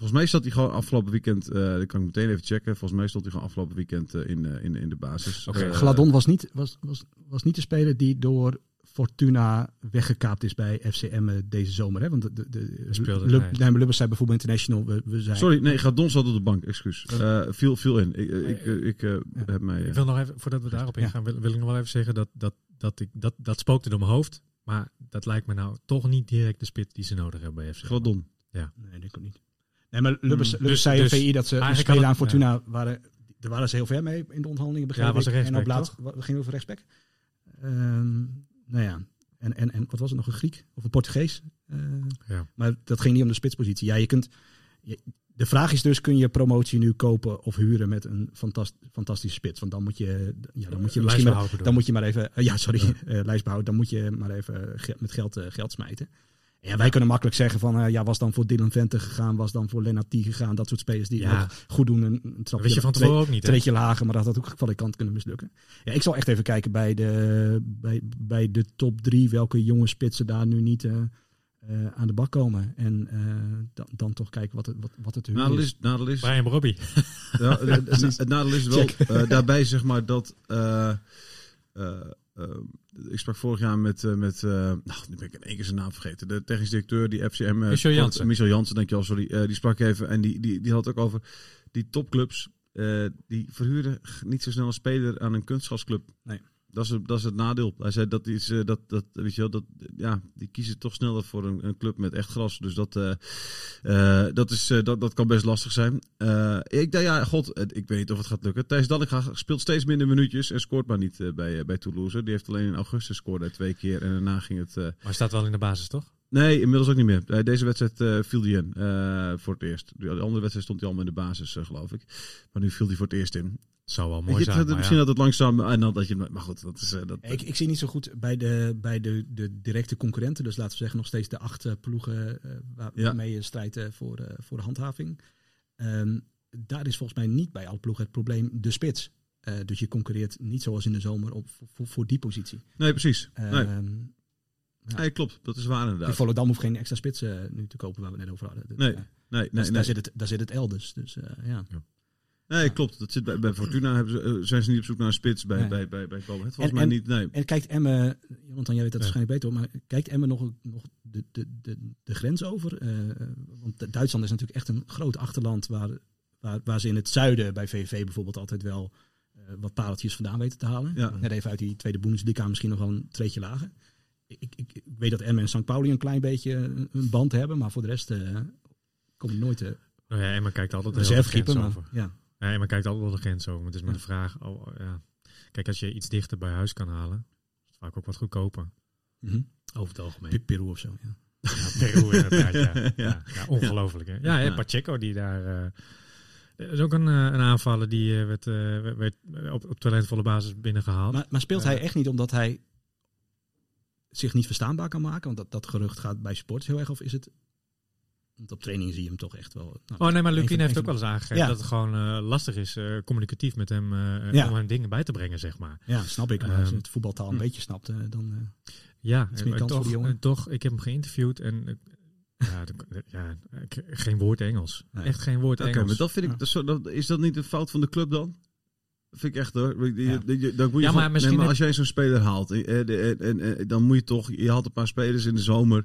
Volgens mij zat hij gewoon afgelopen weekend... eh dat kan ik meteen even checken. Volgens mij stond hij gewoon afgelopen weekend eh, in, eh, in, in de basis. Oké, Eh, Gladon was niet, was, was, was niet de speler die door Fortuna weggekaapt is bij FCM deze zomer. Hè? Want de, de, de, Speelde, Lub- nee. nee, Lubbers zei bijvoorbeeld international. We, we zijn, Sorry, nee, Gladon zat op de bank. Excuus. Eh viel, viel in. Ik, eh, ik, ik eh, heb mij... Ik wil nog even, voordat we daarop Ja. ingaan, wil, wil ik nog wel even zeggen dat dat, dat, ik, dat dat spookte door mijn hoofd. Maar dat lijkt me nou toch niet direct de spit die ze nodig hebben bij FC. Gladon. Nee, denk ik ook niet. Nee, maar Lubbers, Hmm. Lubbers Dus- zei dus VI dat ze had aan Fortuna waren. Daar waren ze heel ver mee in de onderhandelingen. begreep Ja, was een En op laatst, we gingen over rechtsback. Ehm, nou ja, en, en, en wat was het nog? Een Griek of een Portugees? Eh, Ja. Maar dat ging niet om de spitspositie. Ja, je kunt. je- de vraag is dus: kun je promotie nu kopen of huren met een fantast, fantastische spits? Want dan moet je, ja, dan moet je misschien maar, Lijstbehoud bedoel dan moet je maar even, eh, ja, sorry, eh, lijstbehoud, dan moet je maar even met geld, eh, geld smijten. Ja, wij kunnen makkelijk zeggen van, eh, ja, was dan voor Dylan Vente gegaan, was dan voor Lennart T gegaan, dat soort spelers die Ja. goed doen, een, een trapje, wist je van tevoren ook niet. hè? treetje lager, maar dat had ook van de kant kunnen mislukken. Ja, ik zal echt even kijken bij de, bij, bij de top drie, welke jonge spitsen daar nu niet eh, eh, aan de bak komen. En eh, dan, dan toch kijken wat het, wat, wat het te huur Nadeel is. is, nadeel is Brian Robbie. Ja, het, nadeel is wel eh, daarbij zeg maar dat. Eh, eh, eh, ik sprak vorig jaar met. eh, met eh, nou, nu ben ik in één keer zijn naam vergeten. De technisch directeur, die FCM. eh, Michel Jansen. Michel Jansen, denk je al, sorry. die sprak even en die, die, die had ook over. Die topclubs. die verhuren niet zo snel een speler aan een kunstgasclub. Nee. Dat is, het- dat is het nadeel. Hij zei dat is eh, dat, dat weet je wel, dat ja, die kiezen toch sneller voor een, een club met echt gras. Dus dat, eh, eh, dat, is, dat, dat kan best lastig zijn. Ik dacht, ja, god, ik weet niet of het gaat lukken. Thijs Dallinga speelt steeds minder minuutjes en scoort maar niet bij, bij Toulouse. Die heeft alleen in augustus scoorde twee keer en daarna ging het... Maar hij staat wel in de basis, toch? Nee, inmiddels ook niet meer. Deze wedstrijd viel hij in voor het eerst. De andere wedstrijd stond hij allemaal in de basis, geloof ik. Maar nu viel hij voor het eerst in. Zou wel mooi je, zijn. het- maar misschien ja. dat het langzaam... En dan dat je, maar goed, dat is... eh, dat, Ik, ik zie niet zo goed bij de, bij de, de directe concurrenten. Dus laten we zeggen nog steeds de acht eh, ploegen eh, waar, Ja. waarmee je strijdt eh, voor, eh, voor de handhaving. Ehm, daar is volgens mij niet bij alle ploegen het probleem de spits. Eh, dus je concurreert niet zoals in de zomer op, voor, die positie. nee, precies. nee. Ehm, ja. nee, klopt. Dat is waar inderdaad. Volendam hoeft geen extra spits eh, nu te kopen waar we het net over hadden. Nee, eh, Nee, dus nee, nee. Daar, zit het, daar zit het elders. Dus eh, ja. Nee klopt. Dat zit bij, bij Fortuna hebben ze, eh, zijn ze niet op zoek naar een spits bij, Nee. bij, bij, bij Kobe. Het En- volgens mij en- niet, nee. En kijkt Emmen, Jonathan, jij weet dat Ja. waarschijnlijk beter, maar kijkt Emmen nog, nog de, de, de, de grens over? Eh, want Duitsland is natuurlijk echt een groot achterland waar, waar, waar ze in het zuiden bij VVV bijvoorbeeld altijd wel eh, wat pareltjes vandaan weten te halen. Ja. Net even uit die tweede Bundesliga misschien nog wel een treetje lager. Ik, ik, ik weet dat Emmen en St. Pauli een klein beetje een, band hebben, maar voor de rest eh komt nooit de Nou ja, Emma kijkt altijd heel Maar, over. ja. Ja, Emma kijkt altijd wel de grens over. Maar het is maar de vraag. Oh, ja. Kijk, als je iets dichter bij huis kan halen, is het vaak ook wat goedkoper. Mhm. Over het algemeen. Pe- Peru of zo. Ja. Ja, Peru inderdaad, ja. Ja. ongelooflijk hè. Ja, en Pacheco die daar... eh, er is ook een, eh, een aanvaller die eh, werd, werd op, op talentvolle basis binnengehaald. Maar, maar speelt hij echt niet omdat hij zich niet verstaanbaar kan maken? Want dat, dat gerucht gaat bij sports heel erg. Of is het... Want op training zie je hem toch echt wel... nou, Oh nee, maar Lukien van- heeft ook wel van- eens aangegeven Ja. dat het gewoon eh, lastig is eh, communicatief met hem eh, Ja. om hem dingen bij te brengen, zeg maar. Ja, snap ik. Maar als je Ehm, het voetbaltaal een hm. beetje snapt, dan... eh, Ja, en, meer kans voor toch, die jongen. en toch, ik heb hem geïnterviewd en ja, de- ja, geen woord Engels. Nee. Echt geen woord Oké, Engels. maar dat vind ik, dat is, dat, is dat niet een fout van de club dan? Dat vind ik echt hoor. Je- Ja. je- je- dan moet je Ja, maar misschien nee, maar als jij zo'n speler haalt, eh, de- en, en, en dan moet je toch, je haalt een paar spelers in de zomer.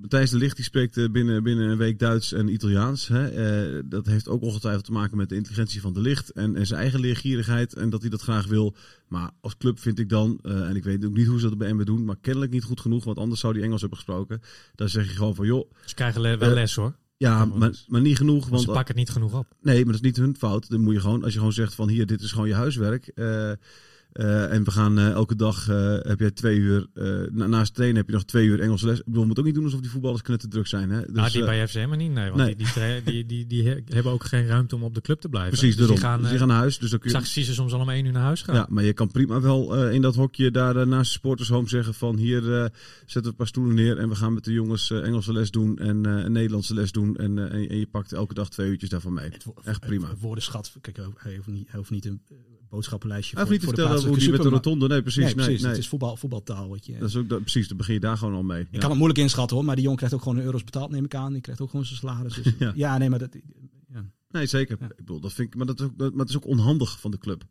Matthijs de Ligt die spreekt eh, binnen, binnen een week Duits en Italiaans. Hè? Eh, dat heeft ook ongetwijfeld te maken met de intelligentie van de Licht en, en zijn eigen leergierigheid en dat hij dat graag wil. Maar als club vind ik dan, eh, en ik weet ook niet hoe ze dat bij Emmen doen, maar kennelijk niet goed genoeg, want anders zou die Engels hebben gesproken. Dan zeg je gewoon van joh, Ze krijgen le- wel les hoor. ja, maar, maar niet genoeg. Want Want ze pakken het niet genoeg op. Nee, maar dat is niet hun fout. Dan moet je gewoon, als je gewoon zegt van hier, dit is gewoon je huiswerk. Eh, en we gaan eh, elke dag, eh, heb jij twee uur, eh, na, naast trainen heb je nog twee uur Engelse les. Ik bedoel, we moeten ook niet doen alsof die voetballers knetterdruk zijn. Hè? Dus, nou, die eh, bij FCM maar niet. Nee, want nee. Die, die, die, die, die, he- hebben ook geen ruimte om op de club te blijven. precies, Dus daarom. die gaan, Dus die gaan naar huis. Dus dan kun ik je, zag Cisse soms al om één uur naar huis gaan. ja, maar je kan prima wel eh, in dat hokje daar naast de supportershome zeggen van hier eh, zetten we een paar stoelen neer en we gaan met de jongens eh, Engelse les doen en eh, een Nederlandse les doen. En, eh, en, en je pakt elke dag twee uurtjes daarvan mee. Echt prima. het woordenschat. Kijk, hij hoeft niet, hij hoeft niet een boodschappenlijstje Hij hoeft niet te voor, voor de vertellen hoe die met de rotonde, nee precies. Nee, Nee, precies. nee. Het is voetbal, voetbaltaal. Wat je, Dat is ook, dat, precies, dan begin je daar gewoon al mee. Ik Ja. kan het moeilijk inschatten hoor, maar die jongen krijgt ook gewoon euro's betaald, neem ik aan. Die krijgt ook gewoon zijn salaris. Dus, Ja. ja. nee, maar dat... Ja. Nee, zeker. Ja. Ik bedoel, dat vind ik, maar, dat is ook, dat, maar het is ook onhandig van de club.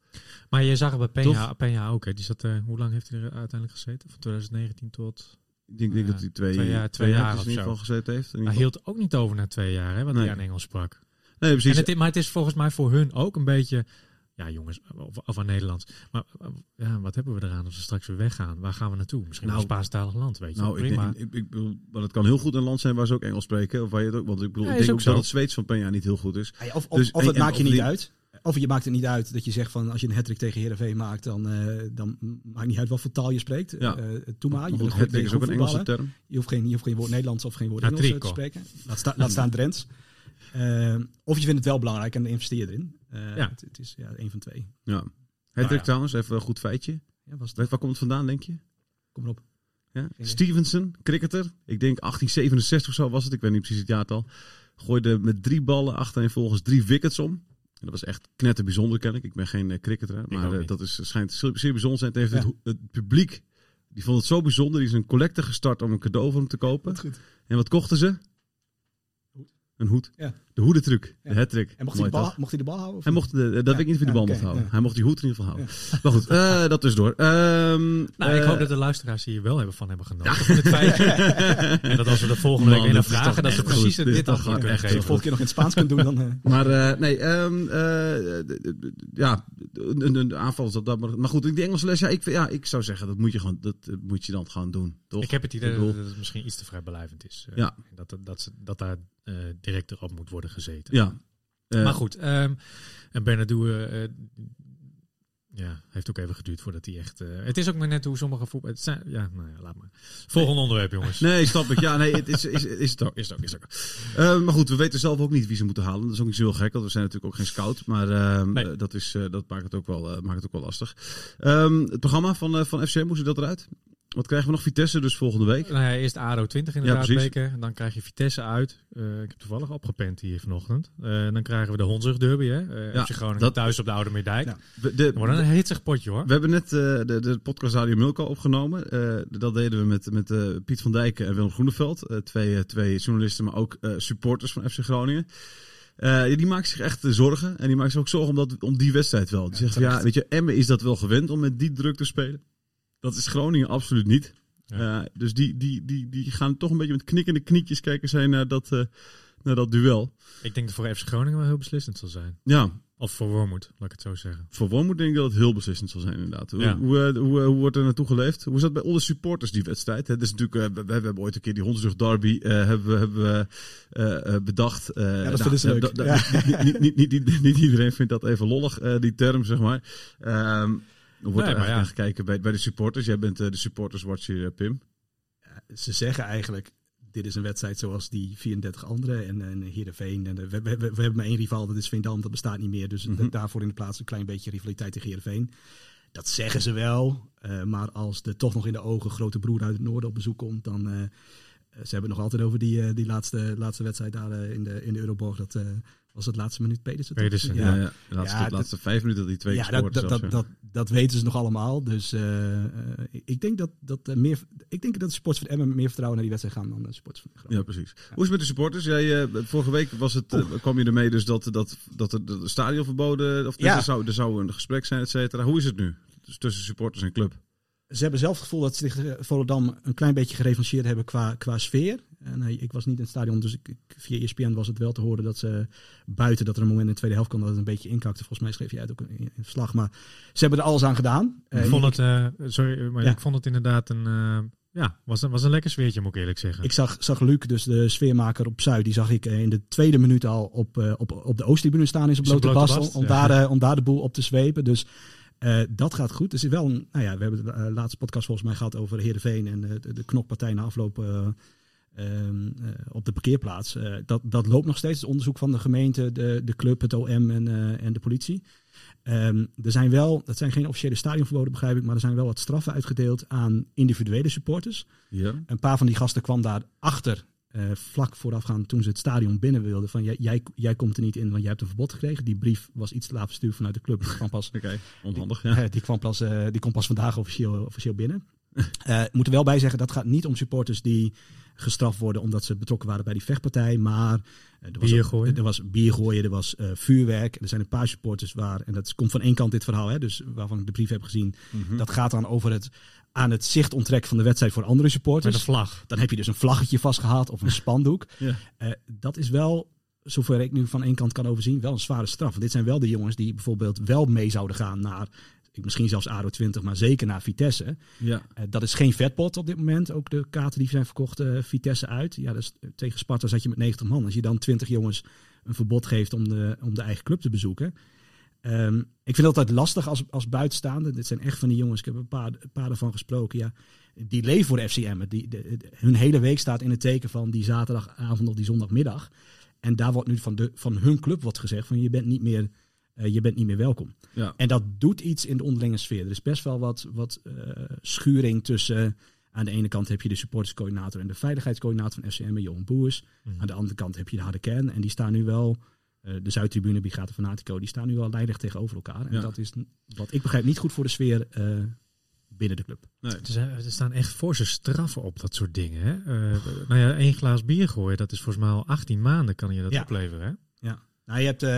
Maar je zag het bij Peña, Toch? Peña ook. Hè. Die zat, eh, hoe lang heeft hij er uiteindelijk gezeten? Van 2019 tot... Ik denk, denk dat hij twee, twee jaar- twee jaar jaar in of ieder zo. geval gezeten heeft. Hij geval. hield ook niet over na twee jaar, hè, wat Nee. hij aan Engels sprak. Nee, precies. En het, maar het is volgens mij voor hun ook een beetje... Ja, jongens, of, of aan Nederlands. Maar ja, wat hebben we eraan als we straks weer weggaan? Waar gaan we naartoe? Misschien Nou, een Spaanstalig land, weet je. nou, ik, Prima. ik, ik bedoel, maar het kan heel goed een land zijn waar ze ook Engels spreken. Of waar je het ook, want ik bedoel, Ja, ik denk ook ook dat het Zweeds van Peña niet heel goed is. Ja, Of, of, Dus- of het en- maakt je of niet die- uit. Of je maakt het niet uit dat je zegt van als je een hattrick tegen Heerenveen maakt, dan, eh, dan maakt niet uit wat voor taal je spreekt. Ja. Eh, maar. Maar Je, goed, is ook een Engelse term. Je hoeft, geen, je hoeft geen woord Nederlands of geen woord Engels te spreken. Laat, sta, laat staan Drents. Eh, of je vindt het wel belangrijk en dan investeer je erin. Eh, Ja. het, het is ja, een van twee. Ja. Hendrik ja. trouwens, even een goed feitje. Ja, was waar komt het vandaan, denk je? Kom maar op. Ja? Stevenson, cricketer. Ik denk 1867 of zo was het. Ik weet niet precies het jaartal. Gooide met drie ballen achtereenvolgens drie wickets om. En dat was echt knetter bijzonder, ken ik. Ik ben geen uh, cricketer. Maar eh, dat is, schijnt zeer, zeer bijzonder zijn. Het, heeft Ja. het, het publiek, die vond het zo bijzonder. Die is een collecte gestart om een cadeau voor hem te kopen. Goed. En wat kochten ze? Een hoed. Ja. De hoedentruc. Ja. De hattrick. En mocht hij, de bal, mocht hij de bal houden? of Hij mocht de, dat Ja. weet ik niet of hij de bal Ja, mocht houden. ja. Hij mocht die hoed in ieder geval houden. Maar goed, eh, dat is door. Ehm, Nou, ik eh, hoop dat de luisteraars hier wel hebben van hebben genoten. Van het feitje. en dat als we de volgende week weer vragen, dat ze precies dit, Dit antwoord kunnen echt Als je geven. het volgende keer nog in het Spaans kunt doen, dan... eh, Maar eh, nee, ehm, eh, ja, een, een aanval is dat, dat maar, maar goed, die Engelse les, ja ik, ja, ik zou zeggen, dat moet je gewoon, dat moet je dan gewoon doen, toch? Ik heb het idee dat het misschien iets te vrijblijvend is. eh, Ja. Dat, dat, dat, ze- dat daar eh, direct op moet worden gezeten. Ja. Eh, Maar goed, ehm en Bernardo eh, ja, heeft ook even geduurd voordat hij echt... eh, het is ook maar net hoe sommige voetbal... Het zijn, ja, nou ja, laat maar. Volgende onderwerp, jongens. Nee, snap ik. Ja, nee, het is, is, is het ook. Is het ook, is het ook. Maar goed, we weten zelf ook niet wie ze moeten halen. Dat is ook niet zo heel gek, want we zijn natuurlijk ook geen scout. Maar ehm, Nee. eh, dat, is, dat maakt het ook wel, maakt het ook wel lastig. Ehm, het programma van, van FCM, hoe ziet dat eruit? Wat krijgen we nog? Vitesse dus volgende week. Nou ja, eerst ADO 20 inderdaad precies. weken. En dan krijg je Vitesse uit. Eh, ik heb toevallig opgepend hier vanochtend. Eh, dan krijgen we de Hondsrug derby. Hè? Uh, Ja, FC Groningen dat- thuis op de Oude Meerdijk. Ja. De, een hitsig potje hoor. We hebben net de, de podcast Radio Milko opgenomen. Dat deden we met, met Piet van Dijk en Willem Groeneveld. Twee, twee journalisten, maar ook supporters van FC Groningen. Die maken zich echt zorgen. En die maken zich ook zorgen om, dat, om die wedstrijd wel. Die Ja, zeggen, ja, weet je, Emmen is dat wel gewend om met die druk te spelen. Dat is Groningen absoluut niet. Ja. Eh, dus die, die, die, die gaan toch een beetje met knikkende knietjes kijken zijn naar dat, eh, naar dat duel. Ik denk dat voor FC Groningen wel heel beslissend zal zijn. Ja, Of voor Wormoed, laat ik het zo zeggen. Voor Wormoed denk ik dat het heel beslissend zal zijn inderdaad. Hoe, Ja. hoe, eh, hoe, hoe wordt er naartoe geleefd? Hoe is dat bij alle supporters die wedstrijd? Het is natuurlijk, eh, we, we hebben ooit een keer die Hondsrug derby eh, hebben, we- hebben we eh, eh, bedacht. Eh, dat ze eh, leuk. Ja. niet, niet, niet, niet, niet iedereen vindt dat even lollig, eh, die term zeg maar. Ehm hoe wordt Nee, er maar ja. gekeken bij, bij de supporters? Jij bent eh, de supporterswatcher, eh, Pim. ze zeggen eigenlijk, dit is een wedstrijd zoals die 34 andere. En, en Heerenveen. En, eh, we, we, we hebben maar één rival, dat is Veendam. Dat bestaat niet meer. Dus Mhm. daarvoor in de plaats een klein beetje rivaliteit tegen Heerenveen. Dat zeggen ze wel. eh, maar als er toch nog in de ogen grote broer uit het noorden op bezoek komt, dan... eh, ze hebben het nog altijd over die, die laatste, laatste wedstrijd daar in de, in de Euroborg. Dat eh, was het laatste minuut Pedersen. Ja, ja. De laatste, Ja, de laatste vijf minuten dat die twee ja, dat, dat, zelfs, dat, ja. dat, dat weten ze nog allemaal. Dus eh, eh, ik denk dat, dat eh, meer, ik denk dat de sports van Emmen meer vertrouwen naar die wedstrijd gaan dan de sports van Groningen. Ja, precies. Hoe is het met de supporters? Jij, vorige week was het, kwam je ermee dus dat, dat, dat er het stadion verboden, of er, zou, er zou een gesprek zijn, et cetera. Hoe is het nu? Dus tussen supporters en club. Ze hebben zelf het gevoel dat ze zich Volendam een klein beetje gerevancheerd hebben qua, qua sfeer. En ik was niet in het stadion, dus ik, via ESPN was het wel te horen dat ze buiten dat er een moment in de tweede helft kwam dat het een beetje inkakte. Volgens mij schreef je uit ook het verslag. Maar ze hebben er alles aan gedaan. Ik Eh, vond het, eh, sorry, maar Ja. ik vond het inderdaad een, eh, ja, was een, was een lekker sfeertje, moet ik eerlijk zeggen. Ik zag, zag Luc, dus de sfeermaker op Zuid, die zag ik in de tweede minuut al op, op, op de Oosttribune staan in zijn Zijn blote blote bast. bast, om, ja. daar, om daar de boel op te zwepen. Dus dat gaat goed. Er is wel een, nou ja, we hebben de laatste podcast volgens mij gehad over Heerenveen en de, de, de knokpartij na afloop eh, ehm, eh, op de parkeerplaats. Eh, dat, dat loopt nog steeds, het onderzoek van de gemeente, de, de club, het OM en, eh, en de politie. Ehm, er zijn wel, dat zijn geen officiële stadionverboden begrijp ik, maar er zijn wel wat straffen uitgedeeld aan individuele supporters. Ja. Een paar van die gasten kwam daar achter, vlak voorafgaan toen ze het stadion binnen wilden. Van jij, jij, jij komt er niet in, want jij hebt een verbod gekregen. Die brief was iets te laat verstuurd vanuit de club. Die kwam pas, Oké, onhandig. Ja. eh, die kwam pas, die kwam pas vandaag officieel, officieel binnen. Eh, Ik moet er wel bij zeggen, dat gaat niet om supporters die gestraft worden omdat ze betrokken waren bij die vechtpartij. Maar eh, er was, Bier ook- gooien. er was bier gooien, er was eh, vuurwerk. Er zijn een paar supporters waar, en dat komt van één kant dit verhaal, hè, dus waarvan ik de brief heb gezien. Mhm. Dat gaat dan over het aan het zicht onttrekken van de wedstrijd voor andere Met supporters. een vlag. Dan heb je dus een vlaggetje vastgehaald of een spandoek. Ja. Dat is wel, zover ik nu van één kant kan overzien, wel een zware straf. Want dit zijn wel de jongens die bijvoorbeeld wel mee zouden gaan naar, misschien zelfs ADO 20, maar zeker naar Vitesse. Ja. Eh, dat is geen vetpot op dit moment. Ook de kaarten die zijn verkocht, eh, Vitesse uit. Ja, dus tegen Sparta zat je met 90 man. Als je dan 20 jongens een verbod geeft om de, om de eigen club te bezoeken. Ehm, ik vind het altijd lastig als, als buitenstaande. Dit zijn echt van die jongens, ik heb een paar, een paar ervan gesproken. Ja, die leven voor de FCM. Die, de, de- hun hele week staat in het teken van die zaterdagavond of die zondagmiddag. En daar wordt nu van, de, van hun club wordt gezegd van je bent niet meer, eh, je bent niet meer welkom. Ja. En dat doet iets in de onderlinge sfeer. Er is best wel wat, wat eh, schuring tussen... Aan de ene kant heb je de supporterscoördinator en de veiligheidscoördinator van FCM, Johan Boers. Mhm. Aan de andere kant heb je de harde kern. En die staan nu wel, eh, de Zuidtribune, Brigade Fanatico, die staan nu wel lijnrecht tegenover elkaar. En Ja. dat is, wat ik begrijp, niet goed voor de sfeer eh, binnen de club. Nee. Er, er staan echt forse straffen op dat soort dingen. Hè? Eh, nou ja, één glaas bier gooien, dat is volgens mij al 18 maanden kan je dat Ja. opleveren. Hè? Nou, je hebt eh,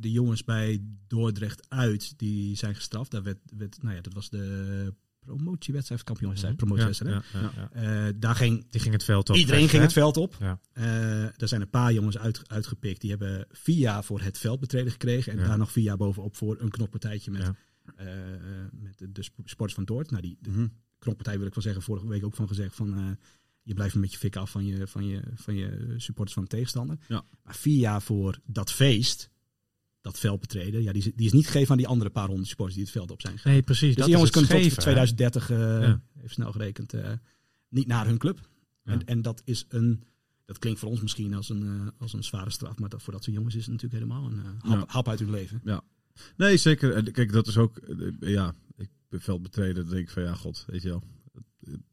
de jongens bij Dordrecht uit, die zijn gestraft. Daar werd, werd, nou ja, dat was de promotiewedstrijd, kampioenwedstrijd, promotiewedstrijd. Ja, ja, ja. hè? Eh, daar ging Die ging het veld op. Iedereen ging hè? het veld op. Ja. Eh, er zijn een paar jongens uit, uitgepikt. Die hebben vier jaar voor het veldbetreden gekregen. En daar nog vier jaar bovenop voor een knokpartijtje met, met de, de sp- sporters van Doord. Nou, die de Mhm. knokpartij wil ik wel zeggen, vorige week ook van gezegd van... eh, je blijft een beetje fik af van je, van, je, van je supporters van de tegenstander. Ja. Maar vier jaar voor dat feest, dat veldbetreden... Ja, die, is- die is niet gegeven aan die andere paar honderd supporters die het veld op zijn gegaan. Nee, precies. Dus dat die jongens kunnen tot scheven, hè? 2030, eh, Ja. even snel gerekend, eh, niet naar hun club. Ja. En, en dat is een, dat klinkt voor ons misschien als een, eh, als een zware straf, maar dat, voor dat soort jongens is het natuurlijk helemaal een eh, hap, Ja. hap uit hun leven. Nee, zeker. En Kijk, dat is ook... eh, Ja, ik ben veld betreden. Dan denk ik van, ja, god, weet je wel.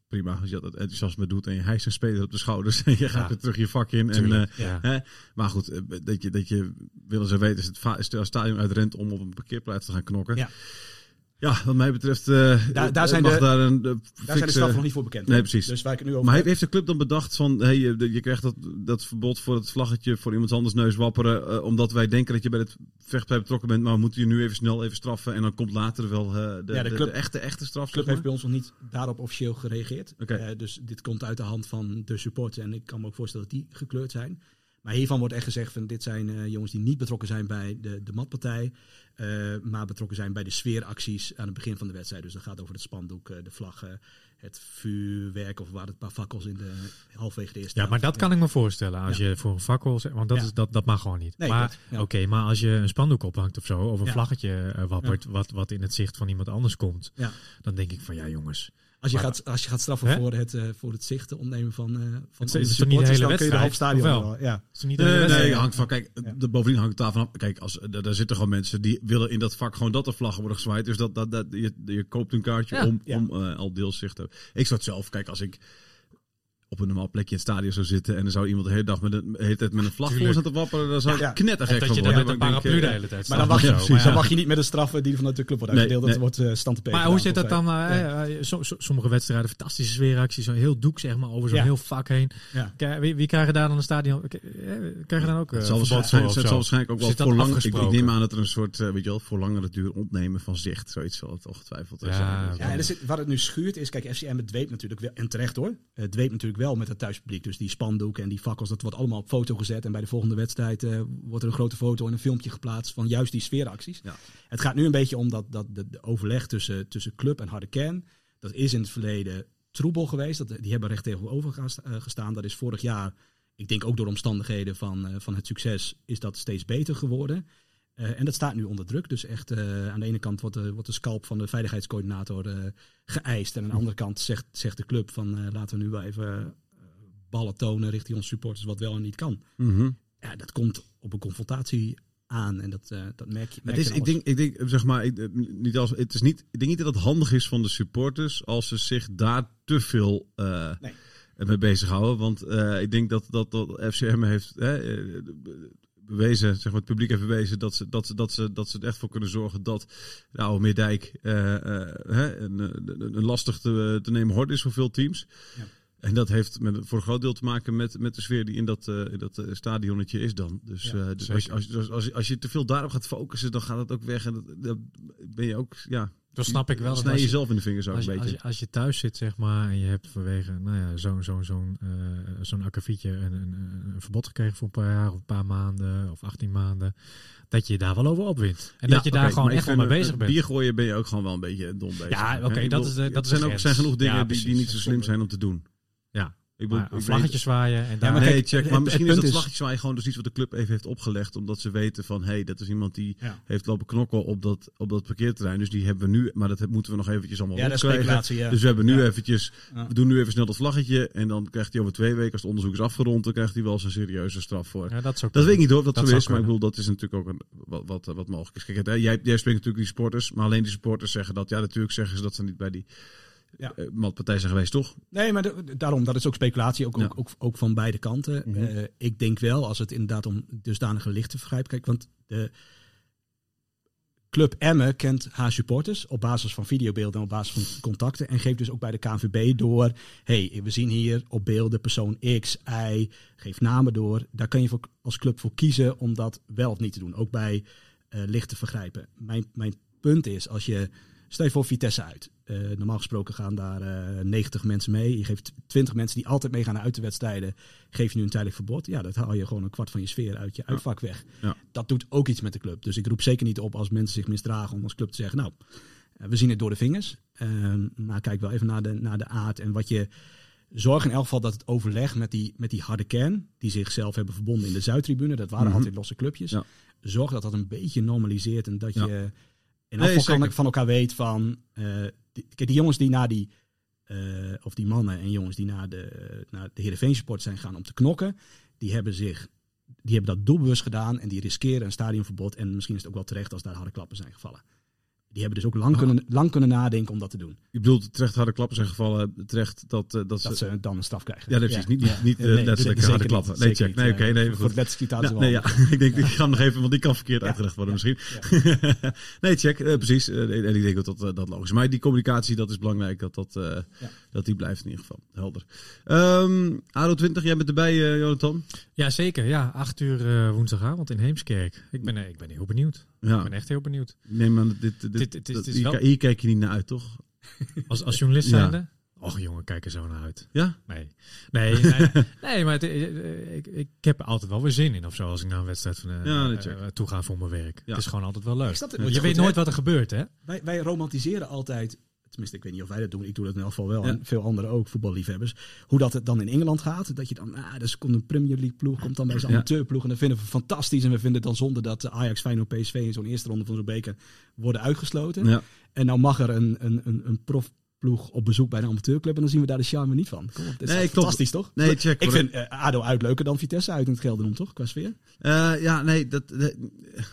Prima, als je dat enthousiasme doet en je hijst een speler op de schouders en je gaat weer terug je vak in. En, eh, ja. hè, maar goed, eh, dat je, dat je willen ze weten, is het is het stadion uitrent om op een parkeerplaats te gaan knokken. Ja. Ja, wat mij betreft eh, Daar- daar zijn mag de- daar een... eh, Daar zijn de straffen nog niet voor bekend. Nee, precies. Dus waar ik nu over Maar heb- heeft de club dan bedacht van, hey, je, je krijgt dat, dat verbod voor het vlaggetje voor iemands anders neus wapperen, eh, omdat wij denken dat je bij het vechtpartij betrokken bent, maar we moeten je nu even snel even straffen en dan komt later wel eh, de, Ja, de de, club- de echte, echte straf. De club heeft bij ons nog niet daarop officieel gereageerd. Eh, dus dit komt uit de hand van de supporters. En ik kan me ook voorstellen dat die gekleurd zijn. Maar hiervan wordt echt gezegd van dit zijn eh, jongens die niet betrokken zijn bij de, de matpartij. eh, maar betrokken zijn bij de sfeeracties aan het begin van de wedstrijd. Dus dat gaat over het spandoek, eh, de vlaggen, het vuurwerk of waar het paar fakkels in de halfwege de eerste Ja, maar dat kan ik me voorstellen. Als je voor een fakkel want dat, Ja. is, dat, dat mag gewoon niet. Nee, maar oké, maar als je een spandoek ophangt of zo, of een vlaggetje wappert, wat, wat in het zicht van iemand anders komt, Ja. dan denk ik van ja, jongens. Als je, Maar- gaat, als je gaat straffen Hè? voor het, eh, voor het zichten ontnemen van, eh van is niet de hele dan kun je de half stadion. Ja. Is niet Nee, een nee, hangt van, kijk, Ja. de, bovendien hangt het daarvan af. Kijk, als, daar, daar zitten gewoon mensen die willen in dat vak gewoon dat er vlaggen worden gezwaaid. Dus dat, dat, dat, je, je koopt een kaartje Ja. om, om eh, al deels zicht te hebben. Ik zou het zelf, kijk, als ik op een normaal plekje in het stadion zou zitten en dan zou iemand de hele dag met een, de hele tijd met een vlag voor Tuurlijk. zitten wapperen, dan zou ik Ja. knettergek Of dat van je daar met een paraplu de eh, hele tijd Maar dan mag, je, precies, dan mag je niet met een straf die vanuit de club wordt Nee, uitgedeeld. nee. Dat wordt uh, stand te Maar hoe zit dat dan? som- sommige wedstrijden, fantastische sfeeracties, zo'n heel doek zeg maar over zo'n Ja. heel vak heen. Ja. Wie, wie krijgen daar dan een stadion? Krijgen dan ook Het zal, verbod waarschijnlijk, voor het of zal zo? waarschijnlijk ook wel voor lang. Ik, neem aan dat er een soort, weet je wel, voor langere duur ontnemen van zicht. Zoiets zal het ongetwijfeld Ja, zijn. Ja, en er zit, wat het nu schuurt is, kijk, FCM het dweept natuurlijk wel, en terecht hoor, het dweept natuurlijk wel met het thuispubliek. Dus die spandoeken en die fakkels, dat wordt allemaal op foto gezet. En bij de volgende wedstrijd eh, wordt er een grote foto en een filmpje geplaatst van juist die sfeeracties. Ja. Het gaat nu een beetje om dat, dat de, de overleg tussen, tussen club en harde kern. Dat is in het verleden troebel geweest. Dat, die hebben recht tegenover eh, gestaan. Dat is vorig jaar, ik denk ook door omstandigheden van, eh, van het succes, is dat steeds beter geworden. Eh, en dat staat nu onder druk. Dus echt eh, aan de ene kant wordt de, wordt de scalp van de veiligheidscoördinator eh, geëist. En aan de andere kant zegt, zegt de club van eh, laten we nu wel even eh, ballen tonen richting onze supporters wat wel en niet kan. Mhm. Ja, dat komt op een confrontatie aan en dat, eh, dat merk je. Het is, je ik, denk, ik denk, zeg maar, ik, eh, niet als, het is niet, ik denk niet dat het handig is van de supporters als ze zich daar te veel eh, Nee. mee bezighouden. Want eh, ik denk dat, dat, dat FCM heeft hè, eh, bewezen, zeg maar, het publiek heeft bewezen dat ze, dat, ze, dat, ze, dat ze er echt voor kunnen zorgen dat de oude Meerdijk eh, eh, een, een, lastig te, te nemen hort is voor veel teams. Ja. En dat heeft met, voor een groot deel te maken met, met de sfeer die in dat, eh, in dat eh, stadionnetje is dan. Dus, Ja, eh, dus als, je- als, als, als, je- als je te veel daarop gaat focussen, dan gaat het ook weg. En dat, dan ben je ook, ja... Dan snap ik wel dat Snij jezelf in de vingers ook een je, als, beetje. je, als je thuis zit, zeg maar, en je hebt vanwege nou ja, zo'n zo'n zo'n zo'n akkefietje een, een, een verbod gekregen voor een paar jaar of een paar maanden of 18 maanden, dat je daar wel over opwint. En Ja, dat je daar gewoon echt wel mee bezig bent. Bier gooien ben je ook gewoon wel een beetje dom bezig. Ja, oké, dat is de- dat er zijn, ook, zijn genoeg dingen die, niet zo slim zijn om te doen. Ja. Ik Maar een vlaggetje zwaaien en daar... maar nee, kijk, check. Maar het- misschien het is dat is- vlaggetje zwaaien gewoon dus iets wat de club even heeft opgelegd. Omdat ze weten van, hé, hey, dat is iemand die Ja. heeft lopen knokken op dat, op dat parkeerterrein. Dus die hebben we nu, maar dat moeten we nog eventjes allemaal Ja. Dus we hebben nu eventjes, we doen nu even snel dat vlaggetje. En dan krijgt hij over twee weken, als het onderzoek is afgerond, dan krijgt hij wel zijn serieuze straf voor. Ja, dat, Dat weet ik niet hoor, of dat, Dat zo is. Maar ik bedoel, dat is natuurlijk ook een, wat, wat, wat mogelijk is. Kijk, hè, jij, jij spreekt natuurlijk die supporters. Maar alleen die supporters zeggen dat. Ja, natuurlijk zeggen ze dat ze niet bij die Ja. matpartij zijn geweest, toch? Nee, maar de- daarom, dat is ook speculatie, ook, Ja. ook, ook, ook van beide kanten. Mhm. Eh, ik denk wel, als het inderdaad om dusdanige lichte vergrijp... Kijk, want de Club Emmen kent haar supporters op basis van videobeelden en op basis van contacten. En geeft dus ook bij de KNVB door, hey, we zien hier op beelden persoon X, Y, geef namen door. Daar kan je voor, als club voor kiezen om dat wel of niet te doen. Ook bij eh, lichte vergrijpen. Mijn, mijn punt is, als je, stel je voor Vitesse uit. Eh, normaal gesproken gaan daar eh 90 mensen mee. Je geeft 20 mensen die altijd meegaan naar uiterwedstrijden. Geef je nu een tijdelijk verbod. Ja, dat haal je gewoon een kwart van je sfeer uit je uitvak weg. Ja. Dat doet ook iets met de club. Dus ik roep zeker niet op als mensen zich misdragen om als club te zeggen... nou, eh, we zien het door de vingers. Ehm, maar kijk wel even naar de, naar de aard en wat je... Zorg in elk geval dat het overleg met die, met die harde kern... die zichzelf hebben verbonden in de Zuidtribune... dat waren Mhm. altijd losse clubjes. Ja. Zorg dat dat een beetje normaliseert en dat je... In Nee, kan, van elkaar weet van... eh, die, kijk, die jongens die naar die... eh, of die mannen en jongens die naar de, naar de Heerenveen Sport zijn gaan om te knokken... die hebben zich... Die hebben dat doelbewust gedaan en die riskeren een stadionverbod. En misschien is het ook wel terecht als daar harde klappen zijn gevallen. Die hebben dus ook lang, kunnen, lang kunnen nadenken om dat te doen. Je bedoelt terecht harde klappen zijn gevallen. Terecht dat, eh, dat, Dat ze... ze dan een straf krijgen. Ja, nee, precies. Niet, niet, niet eh, Nee, letterlijk harde niet. klappen. Nee, check. Nee, oké. nee, Voor goed. wedstrijdcitatie Ja, wel. nee, ja. ik denk, ik ga hem nog even, want die kan verkeerd uitgelegd worden misschien. nee, check, eh, precies. Eh, en ik denk dat dat, eh, dat logisch is. Maar die communicatie, dat is belangrijk, dat, dat, eh. Dat die blijft in ieder geval. Helder. Ehm ADO 20, jij bent erbij, eh, Jonathan? Ja, zeker. Ja, acht uur eh, woensdagavond in Heemskerk. Ik ben, eh, ik ben heel benieuwd. Ja, Ik ben echt heel benieuwd. aan dat dit... dit, Dit- dit is- dat- dit is hier, wel- hier kijk je niet naar uit, toch? Als, als journalist Ja. zijnde? Och jongen, kijk er zo naar uit. Ja? Nee, nee, nee, nee maar het, ik, ik heb er altijd wel weer zin in of zo als ik naar een wedstrijd van, Ja, toe ga voor mijn werk. Ja. Het is gewoon altijd wel leuk. Ik snap het. Want Het je weet nooit hè? wat er gebeurt, hè? Wij, wij romantiseren altijd, tenminste ik weet niet of wij dat doen, ik doe dat in elk geval wel, Ja. en veel anderen ook, voetballiefhebbers, hoe dat het dan in Engeland gaat. Dat je dan, ah, dus komt een Premier League ploeg, komt dan bij Ja. amateurploeg en dat vinden we fantastisch. En we vinden het dan zonde dat Ajax, Feyenoord, PSV in zo'n eerste ronde van zo'n beker worden uitgesloten. Ja. En nou mag er een, een, een, een profploeg op bezoek bij een amateurclub en dan zien we daar de charme niet van. Kom op, dit is Nee, fantastisch toch? Nee, check. Ik vind eh, ADO uit leuker dan Vitesse uit in het Gelderdoom, toch? Qua sfeer. Eh, ja, nee, dat, dat-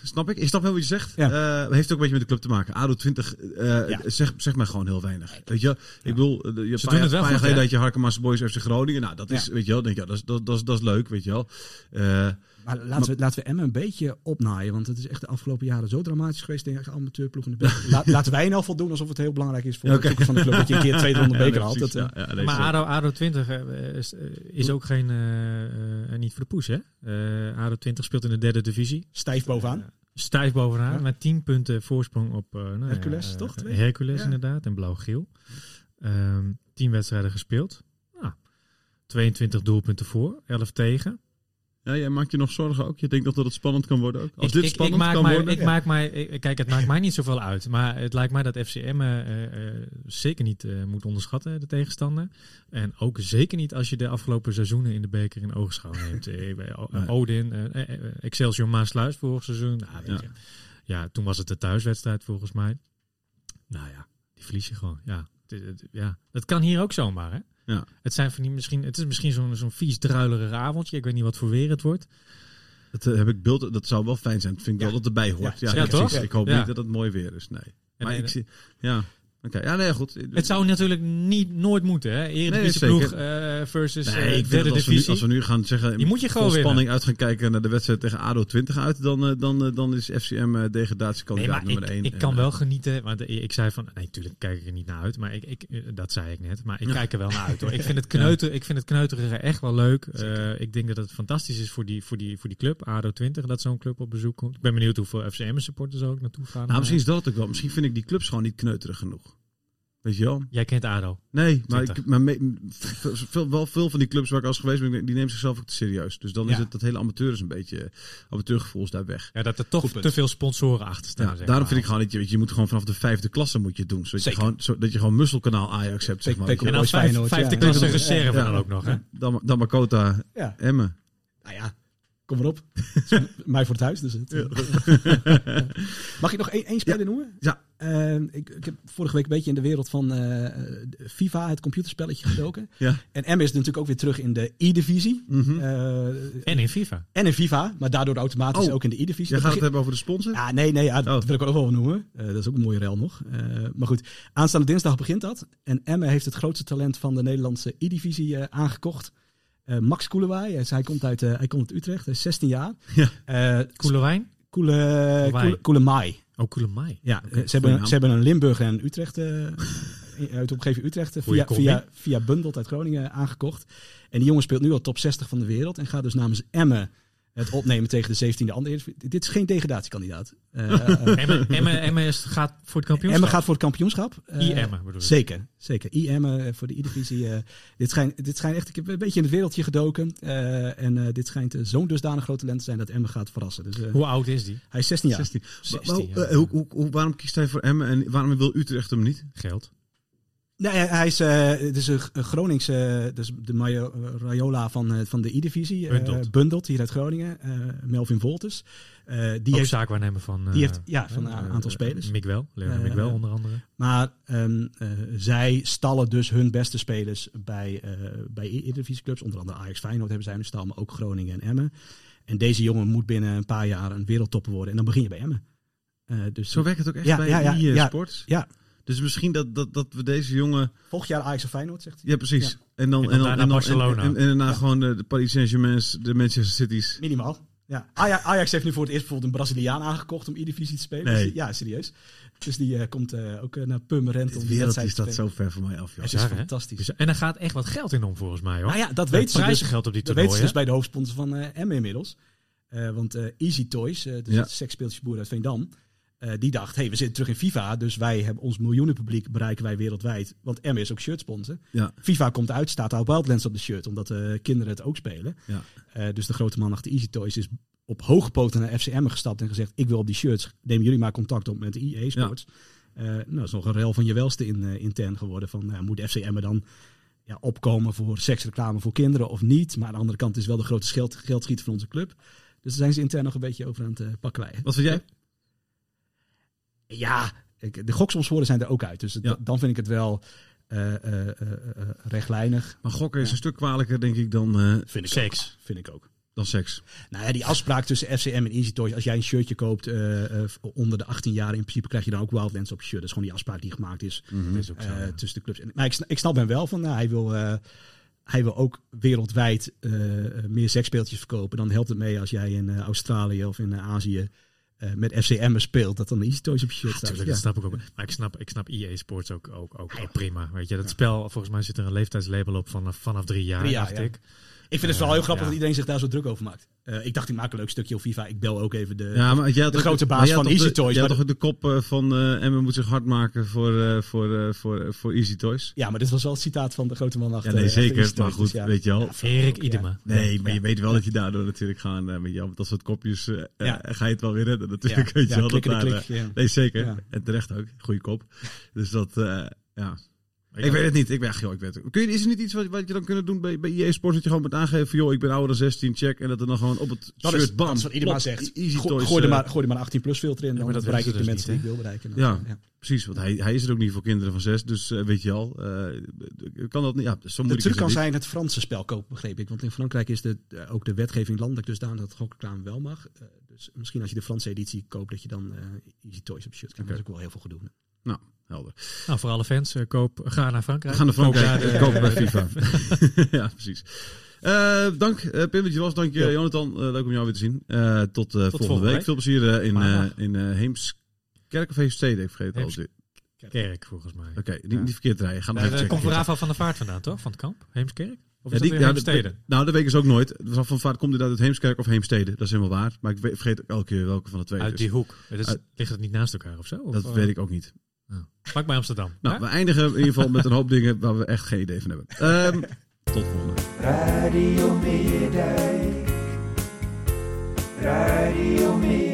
snap ik. Ik snap wel wat je zegt. Ja. Eh, heeft ook een beetje met de club te maken. ADO 20 eh Ja. zeg, zeg maar gewoon heel weinig. Weet je, ik bedoel, eh, je hebt Ze een paar het jaar wel paar jaar goed, geleden dat je Harkema's Boys FC Groningen. Nou, dat is, Ja. weet je wel, denk je, ja, dat, is, dat, dat, is- dat is leuk, weet je wel. Maar laten, we, laten we Emmen een beetje opnaaien. Want het is echt de afgelopen jaren zo dramatisch geweest. Denk ik, amateurploeg in de beker. La- laten wij in elk geval doen alsof het heel belangrijk is voor de toekomst van de club. Dat je een keer tweede ronde beker Dat, eh, ja, maar. ADO, ADO 20 eh, is, is ook geen, eh, eh, niet voor de poes, hè? Eh ADO 20 speelt in de derde divisie. Stijf bovenaan. Stijf bovenaan, Ja. met 10 punten voorsprong op eh, nou ja, Hercules, toch? Twee? Hercules Ja. inderdaad, en blauw-geel. Ehm 10 wedstrijden gespeeld. Nou, 22 doelpunten voor, 11 tegen. Ja, jij maakt je nog zorgen ook? Je denkt dat het spannend kan worden ook? Als ik, dit ik- ik spannend maak kan mij, worden? Ik maak mij, ik- kijk, het maakt mij niet zoveel uit. Maar het lijkt mij dat FCM eh, eh, zeker niet eh, moet onderschatten, de tegenstander. En ook zeker niet als je de afgelopen seizoenen in de beker in oogschouw neemt. Odin, Excelsior Maasluis vorig seizoen. Nou, weet Ja. je. ja, toen was het de thuiswedstrijd volgens mij. Nou ja, die verlies je gewoon. Ja, ja. dat kan hier ook zomaar, hè? Ja. Het, zijn van die misschien, het is misschien zo'n zo'n vies druilerige avondje. Ik weet niet wat voor weer het wordt. Dat eh, heb ik beeld. Dat zou wel fijn zijn. Dat vind ik Ja. wel dat erbij hoort. Ja, Ja, toch? Ik hoop Ja. niet dat het mooi weer is. Nee. En- maar en- ik zie. Ja. Oké. Ja, nee, goed. Het zou natuurlijk niet, nooit moeten, hè? Eredivisieploeg zeker. eh versus Nee, ik vind derde als we, nu, divisie. als we nu gaan zeggen, Die moet je gewoon winnen. spanning uit gaan kijken naar de wedstrijd tegen ADO 20 uit, dan, eh, dan, eh, dan is FCM Nee, degradatiekandidaat nummer ik, 1. ik kan wel genieten. Want ik zei van, nee, natuurlijk kijk ik er niet naar uit. Maar ik, ik, dat zei ik net. Maar ik kijk er wel naar uit hoor. Ik vind het, kneuter, ik vind het kneuterige echt wel leuk. Ik denk dat het fantastisch is voor die, voor die, voor die club, ADO 20, dat zo'n club op bezoek komt. Ik ben benieuwd hoeveel FCM-supporters er ook naartoe gaan. Nou, misschien is dat ook wel. Misschien vind ik die clubs gewoon niet kneuterig genoeg. Weet je wel? Jij kent ADO. Nee, maar, 20. ik, maar me- veel, veel- wel veel van die clubs waar ik als geweest ben, die nemen zichzelf ook te serieus. Dus dan is het dat hele amateur is een beetje, amateurgevoel is daar weg. Ja, dat er toch Goed te veel sponsoren achter staan. Ja, zeg daarom maar. vind ik gewoon dat je, weet je, je moet gewoon vanaf de vijfde klasse moet je doen. Zodat je gewoon, zo, dat je gewoon musselkanaal Ajax hebt, zeg maar. En dan vijf, vijfde ja. klasse reserve Ja. dan ook nog, hè? Dan, dan Makota, Ja, Emmen. nou ja, kom maar op. Mij voor het huis, dus het, Mag ik nog één, één speler noemen? Ja. Eh, ik, ik heb vorige week een beetje in de wereld van eh, FIFA, het computerspelletje, gedoken. Ja. En M is natuurlijk ook weer terug in de E-divisie. Mhm. Eh, En in FIFA. en in FIFA, maar daardoor automatisch Oh, ook in de E-divisie. Jij Dat gaat het hebben over de sponsor? Ja, nee, nee, ja, dat Oh. wil ik ook wel noemen. Eh, dat is ook een mooie rel nog. Eh, maar goed, aanstaande dinsdag begint dat. En Emme heeft het grootste talent van de Nederlandse E-divisie eh, aangekocht. Eh, Max Koelewij, hij, hij, komt uit, eh, hij komt uit Utrecht, hij is 16 jaar. Ja. Eh, Koele wijn? Koele. Koele, Koelemaai. Oh, Koele Mai. Ja, eh, ze, hebben, naam. ze hebben een Limburg en een Utrecht, eh, uit de omgeving Utrecht, eh, via, via, via Bundelt uit Groningen aangekocht. En die jongen speelt nu al top 60 van de wereld en gaat dus namens Emmen het opnemen tegen de 17e andere. Dit is geen degradatiekandidaat. Eh, eh, Emmen, is, gaat voor het kampioenschap. Emmen gaat voor het kampioenschap. Eh, I Emmen bedoel ik. Zeker, zeker. I Emmen eh, voor de E-divisie. eh, dit, schijnt, dit schijnt echt, ik heb een beetje in het wereldje gedoken. eh, en eh, dit schijnt eh, zo'n dusdanig groot talent te zijn dat Emmen gaat verrassen. Dus, eh, Hoe oud is die? hij is 16 jaar. 16. 16, Maar, ja. eh, hoe, hoe, hoe- waarom kiest hij voor Emmen en waarom wil Utrecht hem niet? Geld. Nee, hij- is, eh, het is een, Groningse, dus de Rayola van, eh, van de E-divisie. eh, Bundelt. Bundelt, hier uit Groningen. eh, Melvin Voltes. Eh, die ook heeft, zaakwaarnemer van... die eh, heeft- ja, van een eh, aantal eh, spelers. Miguel, Eh, Miguel eh, onder andere. maar ehm, eh, zij stallen dus hun beste spelers bij, eh bij Eredivisieclubs. Onder andere Ajax Feyenoord hebben zij hun stal, maar ook Groningen en Emmen. En deze jongen moet binnen een paar jaar een wereldtopper worden. En dan begin je bij Emmen. Eh, dus Zo werkt het ook echt Ja, bij ja, ja, eh, sports. Ja. Dus misschien dat, dat, dat we deze jongen... volgend jaar Ajax of Feyenoord, zegt hij. Ja, precies. Ja. En dan, En dan en dan, daarna en dan Barcelona. En, en, en daarna Ja. gewoon de, de Paris Saint-Germain's, de Manchester City's. Minimaal. Ja. Ajax, Ajax heeft nu voor het eerst bijvoorbeeld een Braziliaan aangekocht om E-divisie te spelen. Nee. Dus ja, serieus. Dus die eh, komt eh, ook eh, naar Purmerend om die wereld wedstrijd is dat zo ver van mij af, joh. Het is hè? fantastisch. Dus, en er gaat echt wat geld in om volgens mij hoor. Nou ja, dat Eh, weten ze dus. prijzengeld op die Dat weten ze toernooien. dus bij de hoofdsponsor van eh Emmen inmiddels. Eh, want eh, Easy Toys, dus Ja. het seksspeeltjesboer uit Veendam, eh, die dacht, hey, we zitten terug in FIFA, dus wij hebben ons miljoenenpubliek bereiken wij wereldwijd. Want Emmen is ook shirtsponsor. Ja. FIFA komt uit, staat al Wildlands op de shirt, omdat eh, kinderen het ook spelen. Ja. Eh, dus de grote man achter Easy Toys is op hoge poten naar FCM gestapt en gezegd, ik wil op die shirts, nemen jullie maar contact op met EA Sports. Eh, nou, dat is nog een rel van je welste in, intern geworden. Van, moet FCM dan ja, opkomen voor seksreclame voor kinderen of niet? Maar aan de andere kant is wel de grote geld, geldschieter van onze club. Dus daar zijn ze intern nog een beetje over aan het pakken Wat vind jij? Ja, ik, de goksomswoorden zijn er ook uit. Dus Ja. dan vind ik het wel eh, eh, eh, rechtlijnig. Maar gokken is Ja. een stuk kwalijker, denk ik, dan, eh, Vind ik Seks. Ook. Vind ik ook. dan seks. Nou ja, die afspraak tussen FCM en Easy Toys. Als jij een shirtje koopt onder de 18 jaar, in principe krijg je dan ook Wildlands op je shirt. Dat is gewoon die afspraak die gemaakt is Mhm. Dat is ook zo, ja. tussen de clubs. En, maar ik, ik snap hem wel van, nou, hij, wil, eh, hij wil ook wereldwijd eh, meer seksspeeltjes verkopen. Dan helpt het mee als jij in eh, Australië of in Azië eh, met FCM speelt. Dat dan de Easy Toys op je shirt staat. Tuurlijk, Ja. dat snap ik ook. Maar ik snap, ik snap EA Sports ook, ook, ook, ook prima. Weet je, dat spel, volgens mij zit er een leeftijdslabel op vanaf, vanaf drie jaar, Drie jaar, dacht ja. ik. Ik vind het vooral heel grappig ja. dat iedereen zich daar zo druk over maakt. Eh, ik dacht, ik maak een leuk stukje op FIFA. Ik bel ook even de... Ja, maar jij had de grote baas van Easy de- Toys, jij had toch de kop eh, van eh Emmen moet zich hard maken voor, eh, voor, eh, voor, voor Easy Toys? Ja, maar dit was wel het citaat van de grote man achter. Ja, nee, zeker. Easy Toys, Maar goed, dus ja. weet je wel. Erik Ja. Idema. Nee, maar Ja. je weet wel dat je daardoor natuurlijk gaan, eh, met, jou, met dat soort kopjes, Ja. ga je het wel weer redden natuurlijk. Ja, weet je ja, wel, dat klik, ja. Nee, zeker. Ja. En terecht ook. Goeie kop. Dus dat, eh, ja. Ik, weet het niet. Ik ben, joh, ik weet het. Kun je, is er niet iets wat, wat je dan kunnen doen bij, bij EA Sports dat je gewoon moet aangeven van, joh, ik ben ouder dan 16, check. En dat er dan gewoon op het Dat shirt, is, bam, dat is wat iedereen zegt. Easy Go- Toys. gooi, er eh, maar, gooi er maar een 18 plus filter in. Dan maar dat bereik ik de dus mensen niet, die ik wil bereiken. Ja. ja. Precies, want hij, hij is er ook niet voor kinderen van zes, dus eh, weet je al. eh, kan dat niet? Ja, zo De moeilijk truc kan zijn het Franse spel kopen, begreep ik. Want in Frankrijk is de, eh, ook de wetgeving landelijk dusdanig dat gokreclame wel mag. Eh, dus misschien als je de Franse editie koopt, dat je dan eh, Easy Toys op shirt krijgt. Dat is ook wel heel veel gedoe. Nou, helder. Nou, voor alle fans, eh, koop, ga naar Frankrijk. Gaan naar Frankrijk Koop kopen de- bij FIFA. ja, precies. Eh, dank uh, Pim dat je was. Dank je Ja. Jonathan. Eh, leuk om jou weer te zien. Eh, tot, eh, volgende, volgende week. week. Veel plezier eh, in, eh in eh, Heemskerk of Heemstede. Ik vergeet het Heems- al. Kerk, volgens mij. Oké, niet, Ja. niet verkeerd rijden. Ga checken. komt Rafa van der Vaart vandaan, toch? Van het kamp? Heemskerk? Of Ja, is die, Heemstede? nou, dat weet ik dus ook nooit. Het Van Vaart komt inderdaad uit Heemskerk of Heemstede. Dat is helemaal waar. Maar ik vergeet ook elke keer welke van de twee Uit het die hoek. Het Uit- ligt het niet naast elkaar of zo? Of, Dat eh, weet ik ook niet. Vlak bij Amsterdam. Nou, we eindigen in ieder geval met een hoop dingen waar we echt geen idee van hebben. Ehm, tot volgende. Radio Meerdijk. Radio Meerdijk.